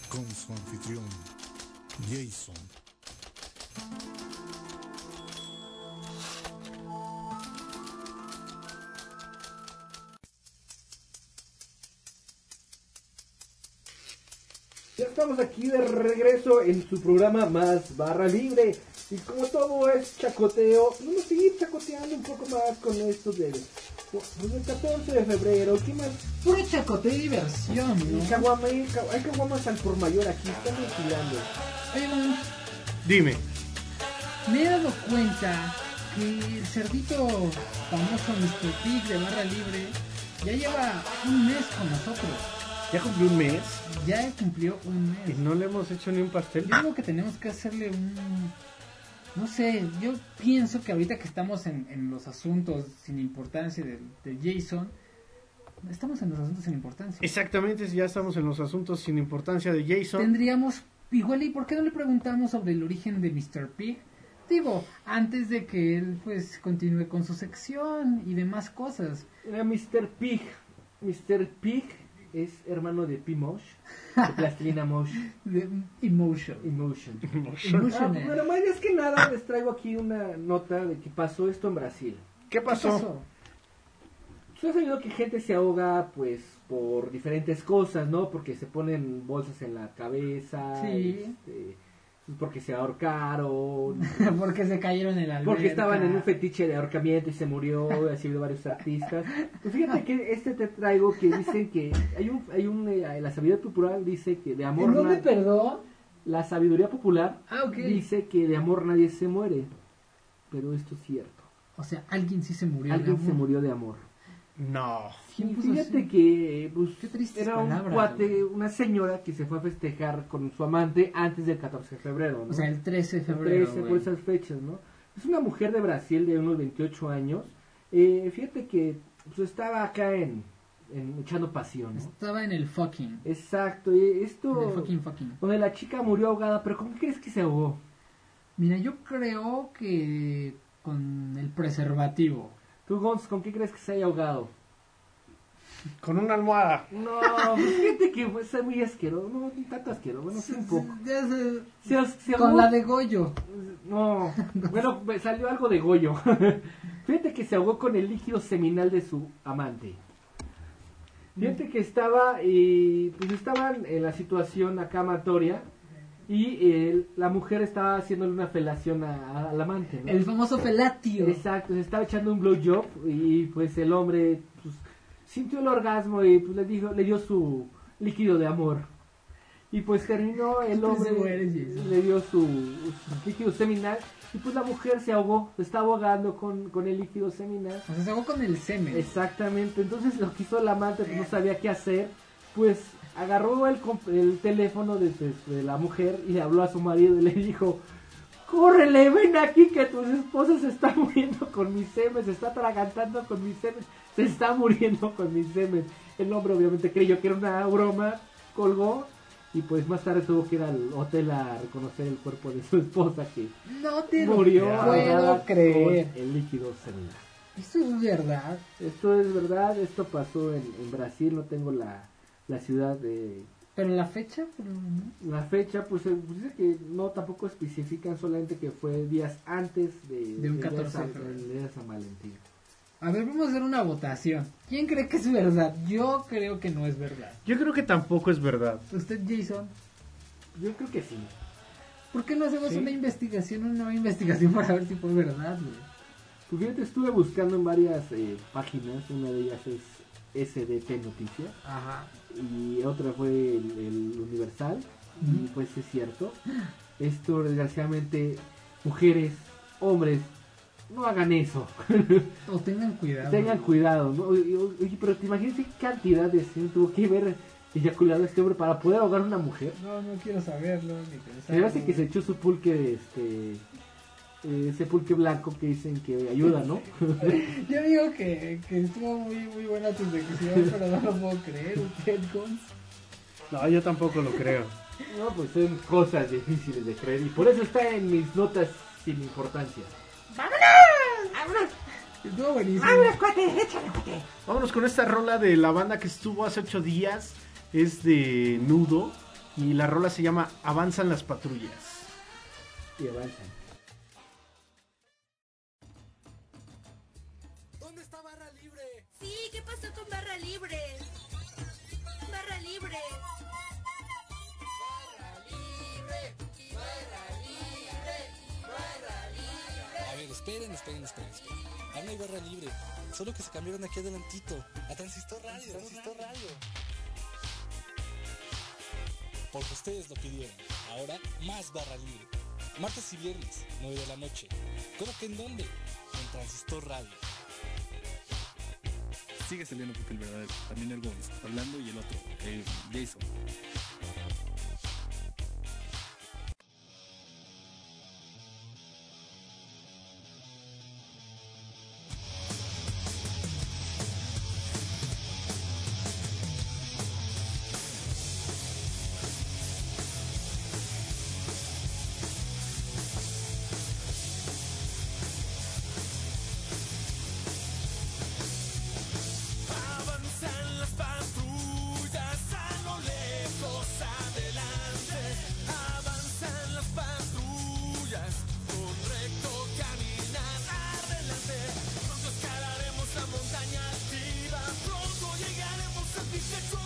con su anfitrión, Jason. Ya estamos aquí de regreso en su programa Más Barra Libre. Y como todo es chacoteo, vamos a seguir chacoteando un poco más con esto de el 14 de febrero. ¿Qué más? Puro chacoteo y diversión, Y ¿no? caguama, hay hay caguamas al por mayor aquí, estamos tirando. Oye, Gon, Dime. me he dado cuenta que el cerdito famoso Mr. Pig de Barra Libre ya lleva un mes con nosotros. ¿Ya cumplió un mes? Ya cumplió un ¿Y mes. no le hemos hecho ni un pastel? Yo digo que tenemos que hacerle un... No sé, yo pienso que ahorita que estamos en, en los asuntos sin importancia de, de Jason, estamos en los asuntos sin importancia. Exactamente, ya estamos en los asuntos sin importancia de Jason. Tendríamos, igual, ¿y por qué no le preguntamos sobre el origen de Mr. Pig? Digo, antes de que él pues continúe con su sección y demás cosas. Era Mr. Pig. Mr. Pig es hermano de P-Mosh, de Plastilina Mosh. De Emotion. Emotion. Emotion. Ah, pues, bueno, más es que nada les traigo aquí una nota de que pasó esto en Brasil. ¿Qué pasó? Tú has sabido que gente se ahoga, pues, por diferentes cosas, ¿no? Porque se ponen bolsas en la cabeza, Sí. este, porque se ahorcaron, porque se cayeron en la alberca. porque estaban en un fetiche de ahorcamiento y se murió, y así de varios artistas. Pues fíjate que este te traigo que dicen que hay un, hay un, eh, la sabiduría popular dice que de amor ¿En dónde, perdón? la sabiduría popular Ah, dice que de amor nadie se muere, pero esto es cierto. O sea, alguien sí se murió. Alguien de se amor. murió de amor. No. Y puso fíjate así? que pues, tristes era un cuate, una señora que se fue a festejar con su amante antes del 14 de febrero, ¿no? O sea, el 13 de El febrero. 13, por güey. esas fechas, ¿no? Es una mujer de Brasil de unos 28 años. Eh, fíjate que pues, estaba acá en, en echando pasión, ¿no? Estaba en el fucking. Exacto, y esto... En el fucking fucking. Donde la chica murió ahogada, pero ¿cómo crees que se ahogó? Mira, yo creo que con el preservativo. Tú, Gons, ¿con qué crees que se haya ahogado? Con una almohada. No, pues fíjate que fue ser muy asqueroso, no, ni tanto asqueroso, bueno, sí un poco. Ya se- Se- se Con la de Goyo. No, bueno, me salió algo de Goyo. Fíjate que se ahogó con el líquido seminal de su amante. Fíjate que estaba, y pues estaban en la situación acá amatoria y eh, la mujer estaba haciéndole una felación a- al amante. ¿no? El famoso felatio. Exacto, se estaba echando un blowjob y pues el hombre pues, sintió el orgasmo y pues le dijo, le dio su líquido de amor. Y pues terminó el hombre, le dio su, su líquido seminal y pues la mujer se ahogó, se está ahogando con, con el líquido seminal. O sea, se ahogó con el semen. Exactamente, entonces lo que hizo el amante, pues no sabía qué hacer, pues agarró el, el teléfono de, la mujer y le habló a su marido y le dijo, córrele, ven aquí que tu esposa se está muriendo con mi semen, se está atragantando con mi semen, se está muriendo con mi semen. El hombre obviamente creyó que era una broma, colgó y pues más tarde tuvo que ir al hotel a reconocer el cuerpo de su esposa que No te lo murió puedo ahogada creer. con el líquido. Esto es verdad. Esto es verdad, esto pasó en, en Brasil, no tengo la, la ciudad de... Pero la fecha, por lo menos. La fecha, pues, eh, pues dice que no tampoco especifican, solamente que fue días antes de, De un del día 14 de de San Valentín. A ver, vamos a hacer una votación. ¿Quién cree que es verdad? Yo creo que no es verdad. Yo creo que tampoco es verdad. ¿Usted, Jason? Yo creo que sí. ¿Por qué no hacemos Sí. una investigación, una nueva investigación para ver si fue verdad, güey? Pues fíjate, estuve buscando en varias eh, páginas, una de ellas es SDP Noticias Ajá. Y otra fue el, el Universal y pues es cierto. Esto desgraciadamente, mujeres, hombres, no hagan eso. O tengan cuidado. Tengan cuidado, ¿no? Oye, pero te imaginas qué cantidad de semen tuvo que ver eyaculado este hombre para poder ahogar a una mujer. No, no quiero saberlo ni pensarlo. Se me hace que se echó su pulque, este, eh, ese pulque blanco que dicen que ayuda, ¿no? Yo digo que, que estuvo muy, muy buena tu sección, pero no lo puedo creer. ¿Usted, Gonz? No, yo tampoco lo creo. no, pues son cosas difíciles de creer y por eso está en mis notas sin importancia. Estuvo buenísimo. cuate! ¡Échale, cuate! Vámonos con esta rola de la banda que estuvo hace ocho días. Es de Nudo. Y la rola se llama Avanzan las patrullas. Y avanzan. Esperen, esperen, esperen, esperen. Aún hay barra libre. Solo que se cambiaron aquí adelantito. A Transistor Radio. Transistor Radio. Porque ustedes lo pidieron. Ahora más barra libre. Martes y viernes, 9 de la noche. ¿Cómo que en dónde? En Transistor Radio. Sigue saliendo Pepe el verdadero. También el Gonz. Hablando y el otro. eh, Jason. Pronto escalaremos la montaña altiva. Pronto llegaremos al Picacho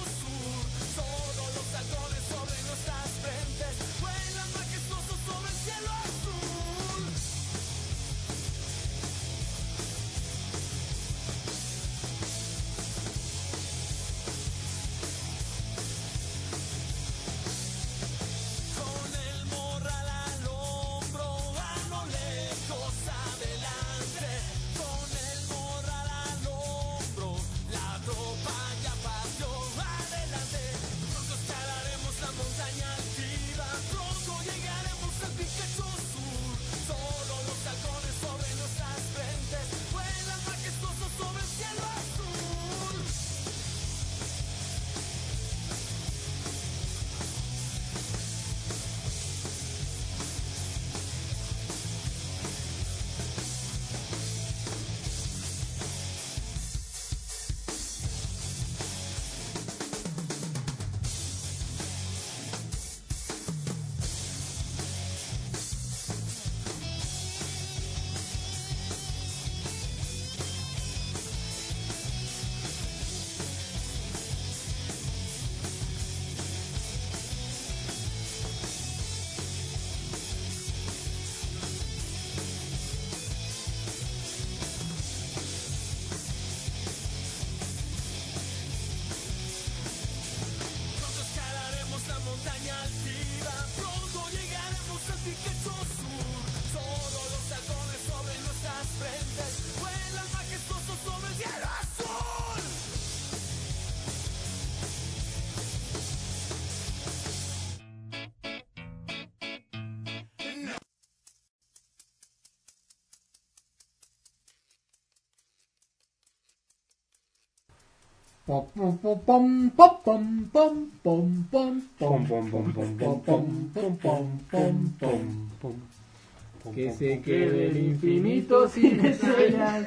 Que se quede el infinito sin estrellas.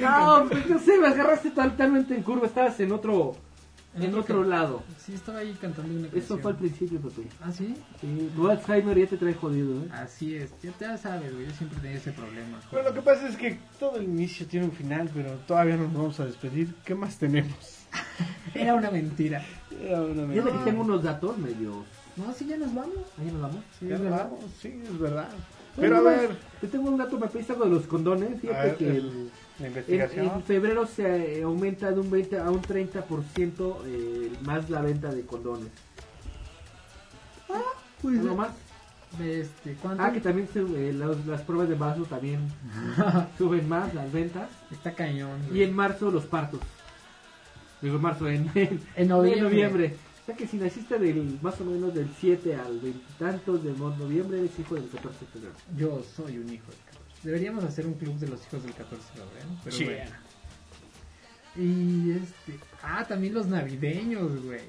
No, pues yo sé, me agarraste totalmente en curva, estabas en otro, en otro lado. Sí, estaba ahí cantando una Eso canción. fue al principio, Pepe. ¿Ah, sí? Sí, tu Alzheimer ya te trae jodido, ¿eh? Así es, ya te sabes, güey, yo siempre tenía ese problema. Bueno, lo que pasa es que todo el inicio tiene un final, pero todavía no nos vamos a despedir. ¿Qué más tenemos? Era una mentira. Era una mentira. que tengo unos datos medio... No, sí, ya nos vamos. ¿Ahí nos vamos? Sí, Ya es nos verdad. vamos, sí, es verdad. Pero a ver, Te tengo un dato, me pediste algo de los condones. Fíjate ver, que el- la en, investigación. en febrero se eh, aumenta de un 20 a un 30% eh, más la venta de condones. Pues, ¿Uno más? Este, ¿cuánto? Ah, que también se, eh, los- las pruebas de vaso también suben más las ventas. Está cañón. Y en marzo los partos. Digo, marzo, en, en, En noviembre. en noviembre. O sea que si naciste del más o menos del 7 al 20 tantos de noviembre, eres hijo del 14 de febrero. Yo soy un hijo del 14. Deberíamos hacer un club de los hijos del 14 de febrero. Pero Sí. bueno. Y este. Ah, también los navideños, güey.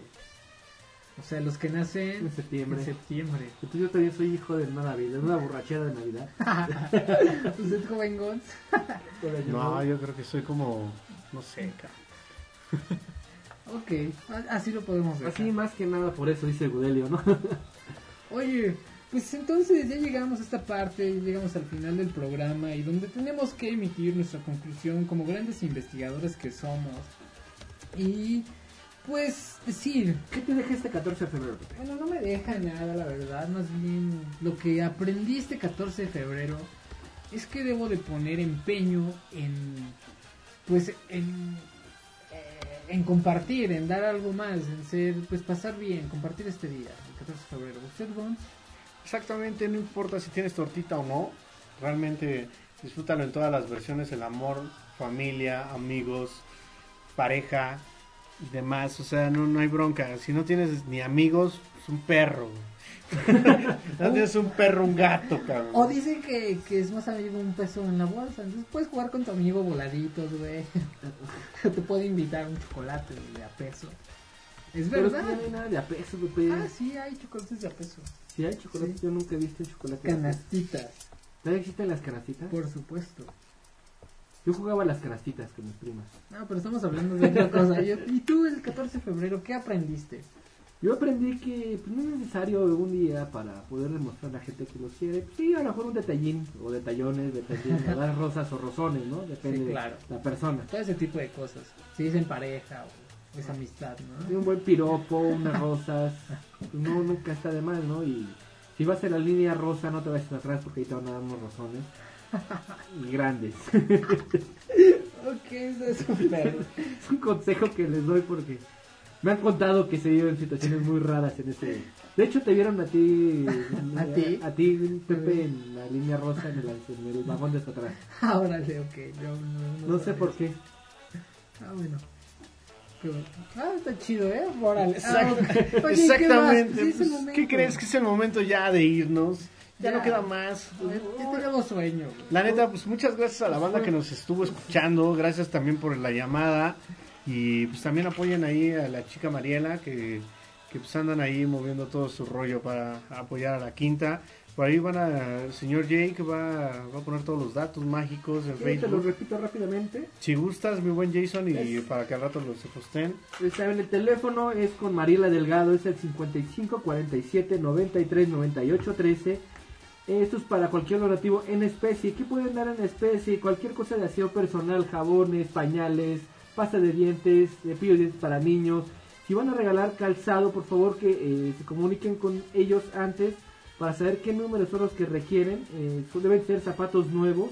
O sea, los que nacen En septiembre. En septiembre. Entonces yo también soy hijo de una Navidad, de una borrachera de Navidad. ¿Usted joven Gons? No, yo creo que soy como, no sé, Ok, así lo podemos ver. Así más que nada por eso dice Gudelio, ¿no? Oye, pues entonces ya llegamos a esta parte, llegamos al final del programa y donde tenemos que emitir nuestra conclusión como grandes investigadores que somos. Y pues decir, ¿Qué te deja este 14 de febrero? Bueno, no me deja nada, la verdad, más bien lo que aprendí este 14 de febrero es que debo de poner empeño en, pues, en, en compartir, en dar algo más, en ser, pues, pasar bien, compartir este día, el 14 de febrero. ¿Usted, Gon? Exactamente, no importa si tienes tortita o no, realmente disfrútalo en todas las versiones, el amor, familia, amigos, pareja y demás, o sea, no, no hay bronca, si no tienes ni amigos, es un perro. Güey. no tienes un perro, un gato, cabrón. O dicen que, que es más amigo un peso en la bolsa, entonces puedes jugar con tu amigo voladitos, güey. Te puede invitar un chocolate de a peso. Es Pero verdad. no hay nada de a peso, Pepe. Ah, sí, hay chocolates de a peso. Si hay chocolate, yo nunca he visto chocolate. de a peso. Canastitas. ¿Todavía existen las canastitas? Por supuesto. Yo jugaba a las canastitas con mis primas. No, pero estamos hablando de otra cosa. Yo- ¿Y tú el 14 de febrero qué aprendiste? Yo aprendí que pues, no es necesario un día para poder demostrar a la gente que los quiere. Pues, sí, a lo mejor un detallín o detallones, dependiendo, dar rosas o rosones, ¿no? Depende Sí, claro. de la persona. Todo ese tipo de cosas. Si es en pareja o es amistad, Sí, ¿no? un buen piropo, unas rosas, pues, no, nunca está de mal, ¿no? Y si vas en la línea rosa, no te vayas atrás porque ahí te van a dar unos rosones. Y grandes. ok, eso es súper. es un consejo que les doy porque me han contado que se viven situaciones muy raras en ese. De hecho, te vieron a ti, ¿A ti? a ti, Pepe, en la línea rosa en el, en el vagón de hasta atrás. Ah, órale, ok. Yo no, No sé por qué. Ah, bueno. Ah, está chido, ¿eh? Órale. Ah. Exactamente. Sí, pues. ¿Qué crees que es el momento ya de irnos? Ya, Ya. no queda más. Ya tenemos sueño. La neta, pues muchas gracias a la banda que nos estuvo escuchando. Gracias también por la llamada. Y pues también apoyen ahí a la chica Mariela que, que pues andan ahí moviendo todo su rollo para apoyar a la quinta. Por ahí van a, el señor Jake va, va a poner todos los datos mágicos en Sí, te lo Facebook. repito rápidamente. Si gustas, mi buen Jason, y Es- para que al rato los posten. El teléfono, es con Mariela Delgado, es el 55 47 93 98 13. Esto es para cualquier donativo en especie. ¿Qué pueden dar en especie? Cualquier cosa de aseo personal, jabones, pañales, pasta de dientes, cepillo de dientes para niños. Si van a regalar calzado, por favor que eh, se comuniquen con ellos antes para saber qué números son los que requieren. Eh, deben ser zapatos nuevos,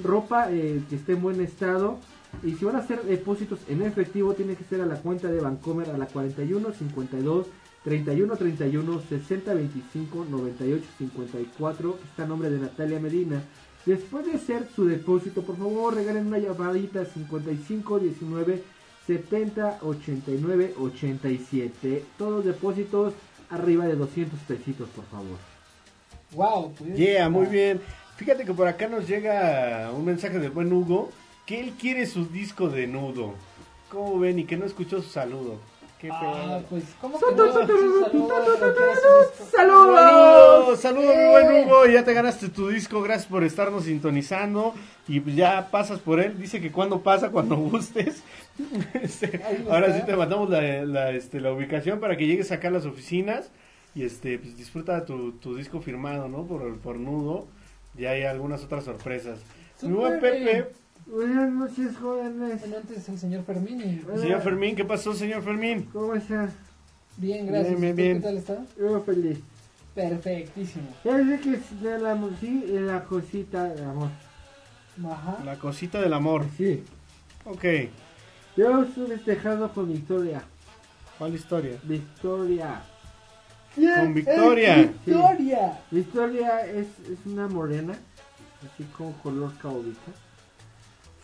ropa eh, que esté en buen estado. Y si van a hacer depósitos en efectivo, tiene que ser a la cuenta de Bancomer a la 41 52 31 31 60 25 98 54. que Está a nombre de Natalia Medina. Después de hacer su depósito, por favor, regalen una llamadita 55 19 70 89 87. Todos los depósitos arriba de 200 pesitos, por favor. Wow, pues. Yeah, muy bien. Fíjate que por acá nos llega un mensaje del buen Hugo que él quiere su disco de nudo. ¿Cómo ven? Y que no escuchó su saludo. Qué Ah, pues, ¿cómo que no? Sí, saludos, ¡Saludos! ¡Saludos, mi buen Hugo! Ya te ganaste tu disco, gracias por estarnos sintonizando. Y pues ya pasas por él. Dice que cuando pasa, cuando gustes. Este, ahora sí te mandamos la, la, este, la ubicación para que llegues acá a las oficinas. Y este, pues disfruta tu, tu disco firmado, ¿no? Por, por nudo. Ya hay algunas otras sorpresas. Mi buen Pepe. Buenas noches, jóvenes. Bueno, antes el señor Fermín. y- Señor Fermín, ¿qué pasó, señor Fermín? ¿Cómo estás? Bien, gracias. Bien, bien, ¿Usted bien. ¿Qué tal está? Yo feliz. Perfectísimo. Ya sé que es de la, sí, de la cosita de amor. Ajá. La cosita del amor. Sí. Ok. Yo estoy festejado con Victoria. ¿Cuál historia? Victoria. Con Victoria. ¡Eh, Victoria! Sí. Victoria es, es una morena, así con color caobita.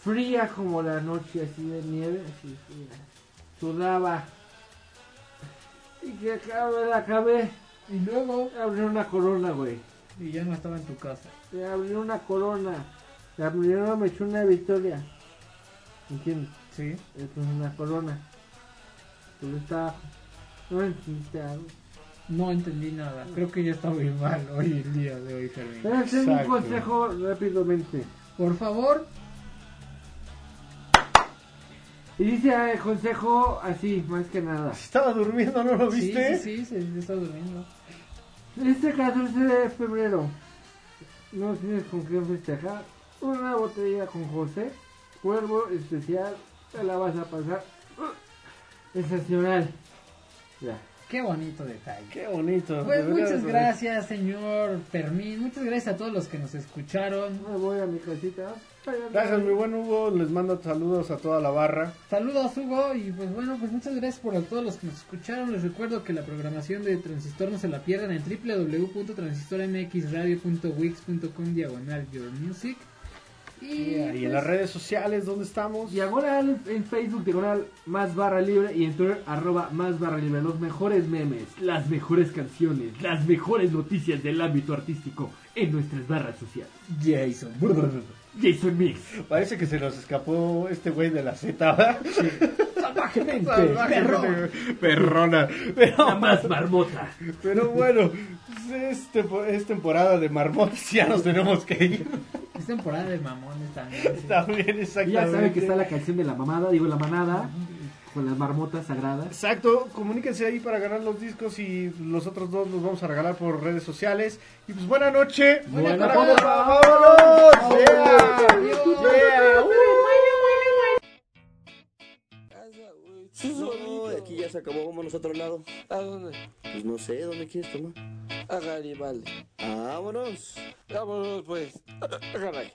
Fría como la noche, así de nieve, así fría. Sudaba. Y que acabé, la acabé. Y luego. Abrió una corona, güey. Y ya no estaba en tu casa. Me abrió una corona. Me abrió, me echó una victoria. ¿Entiendes? Sí. Esto es una corona. Pero está. No algo. No entendí nada. Creo que ya está muy mal hoy el día de hoy, Fermín. Hacer un consejo rápidamente. Por favor. Y dice ah, el consejo así, más que nada. Estaba durmiendo, ¿no lo Sí, viste? sí, sí, se está durmiendo. Este 14 de febrero no tienes con quién festejar. Una botella con José. Cuervo especial. Te la vas a pasar. uh, Sensacional. Ya. Qué bonito detalle. Qué bonito. Pues muchas gracias, señor Fermín. Muchas gracias a todos los que nos escucharon. Me voy a mi casita. Gracias, mi buen Hugo. Les mando saludos a toda la barra. Saludos, Hugo. Y pues bueno, pues muchas gracias por a todos los que nos escucharon. Les recuerdo que la programación de Transistor no se la pierdan en www.transistormxradio.wix.com diagonal Your Music. Y, Y en las redes sociales, ¿dónde estamos? Diagonal en Facebook, diagonal más barra libre y en Twitter arroba más barra libre. Los mejores memes, las mejores canciones, las mejores noticias del ámbito artístico en nuestras barras sociales. Jason. Jason Mix. Parece que se nos escapó este güey de la Z, ¿verdad? Salvajemente, Salvajemente, perrón. Perrona. Pero, La más marmota. pero bueno, es, tempo- es temporada de marmotas, ya nos tenemos que ir. Es temporada de mamones también. sí. También, Y exactamente. ya saben que está la canción de la mamada, digo la manada, con las marmotas sagradas. Exacto, comuníquense ahí para ganar los discos y los otros dos los vamos a regalar por redes sociales. Y pues buena noche. Buena Buena noche. noche. ¡Vámonos! Yeah. Yeah. No, aquí ya se acabó, vámonos a otro lado. ¿A dónde? Pues no sé, ¿dónde quieres tomar? A Garibaldi. Vámonos. Vámonos pues. A Garibaldi.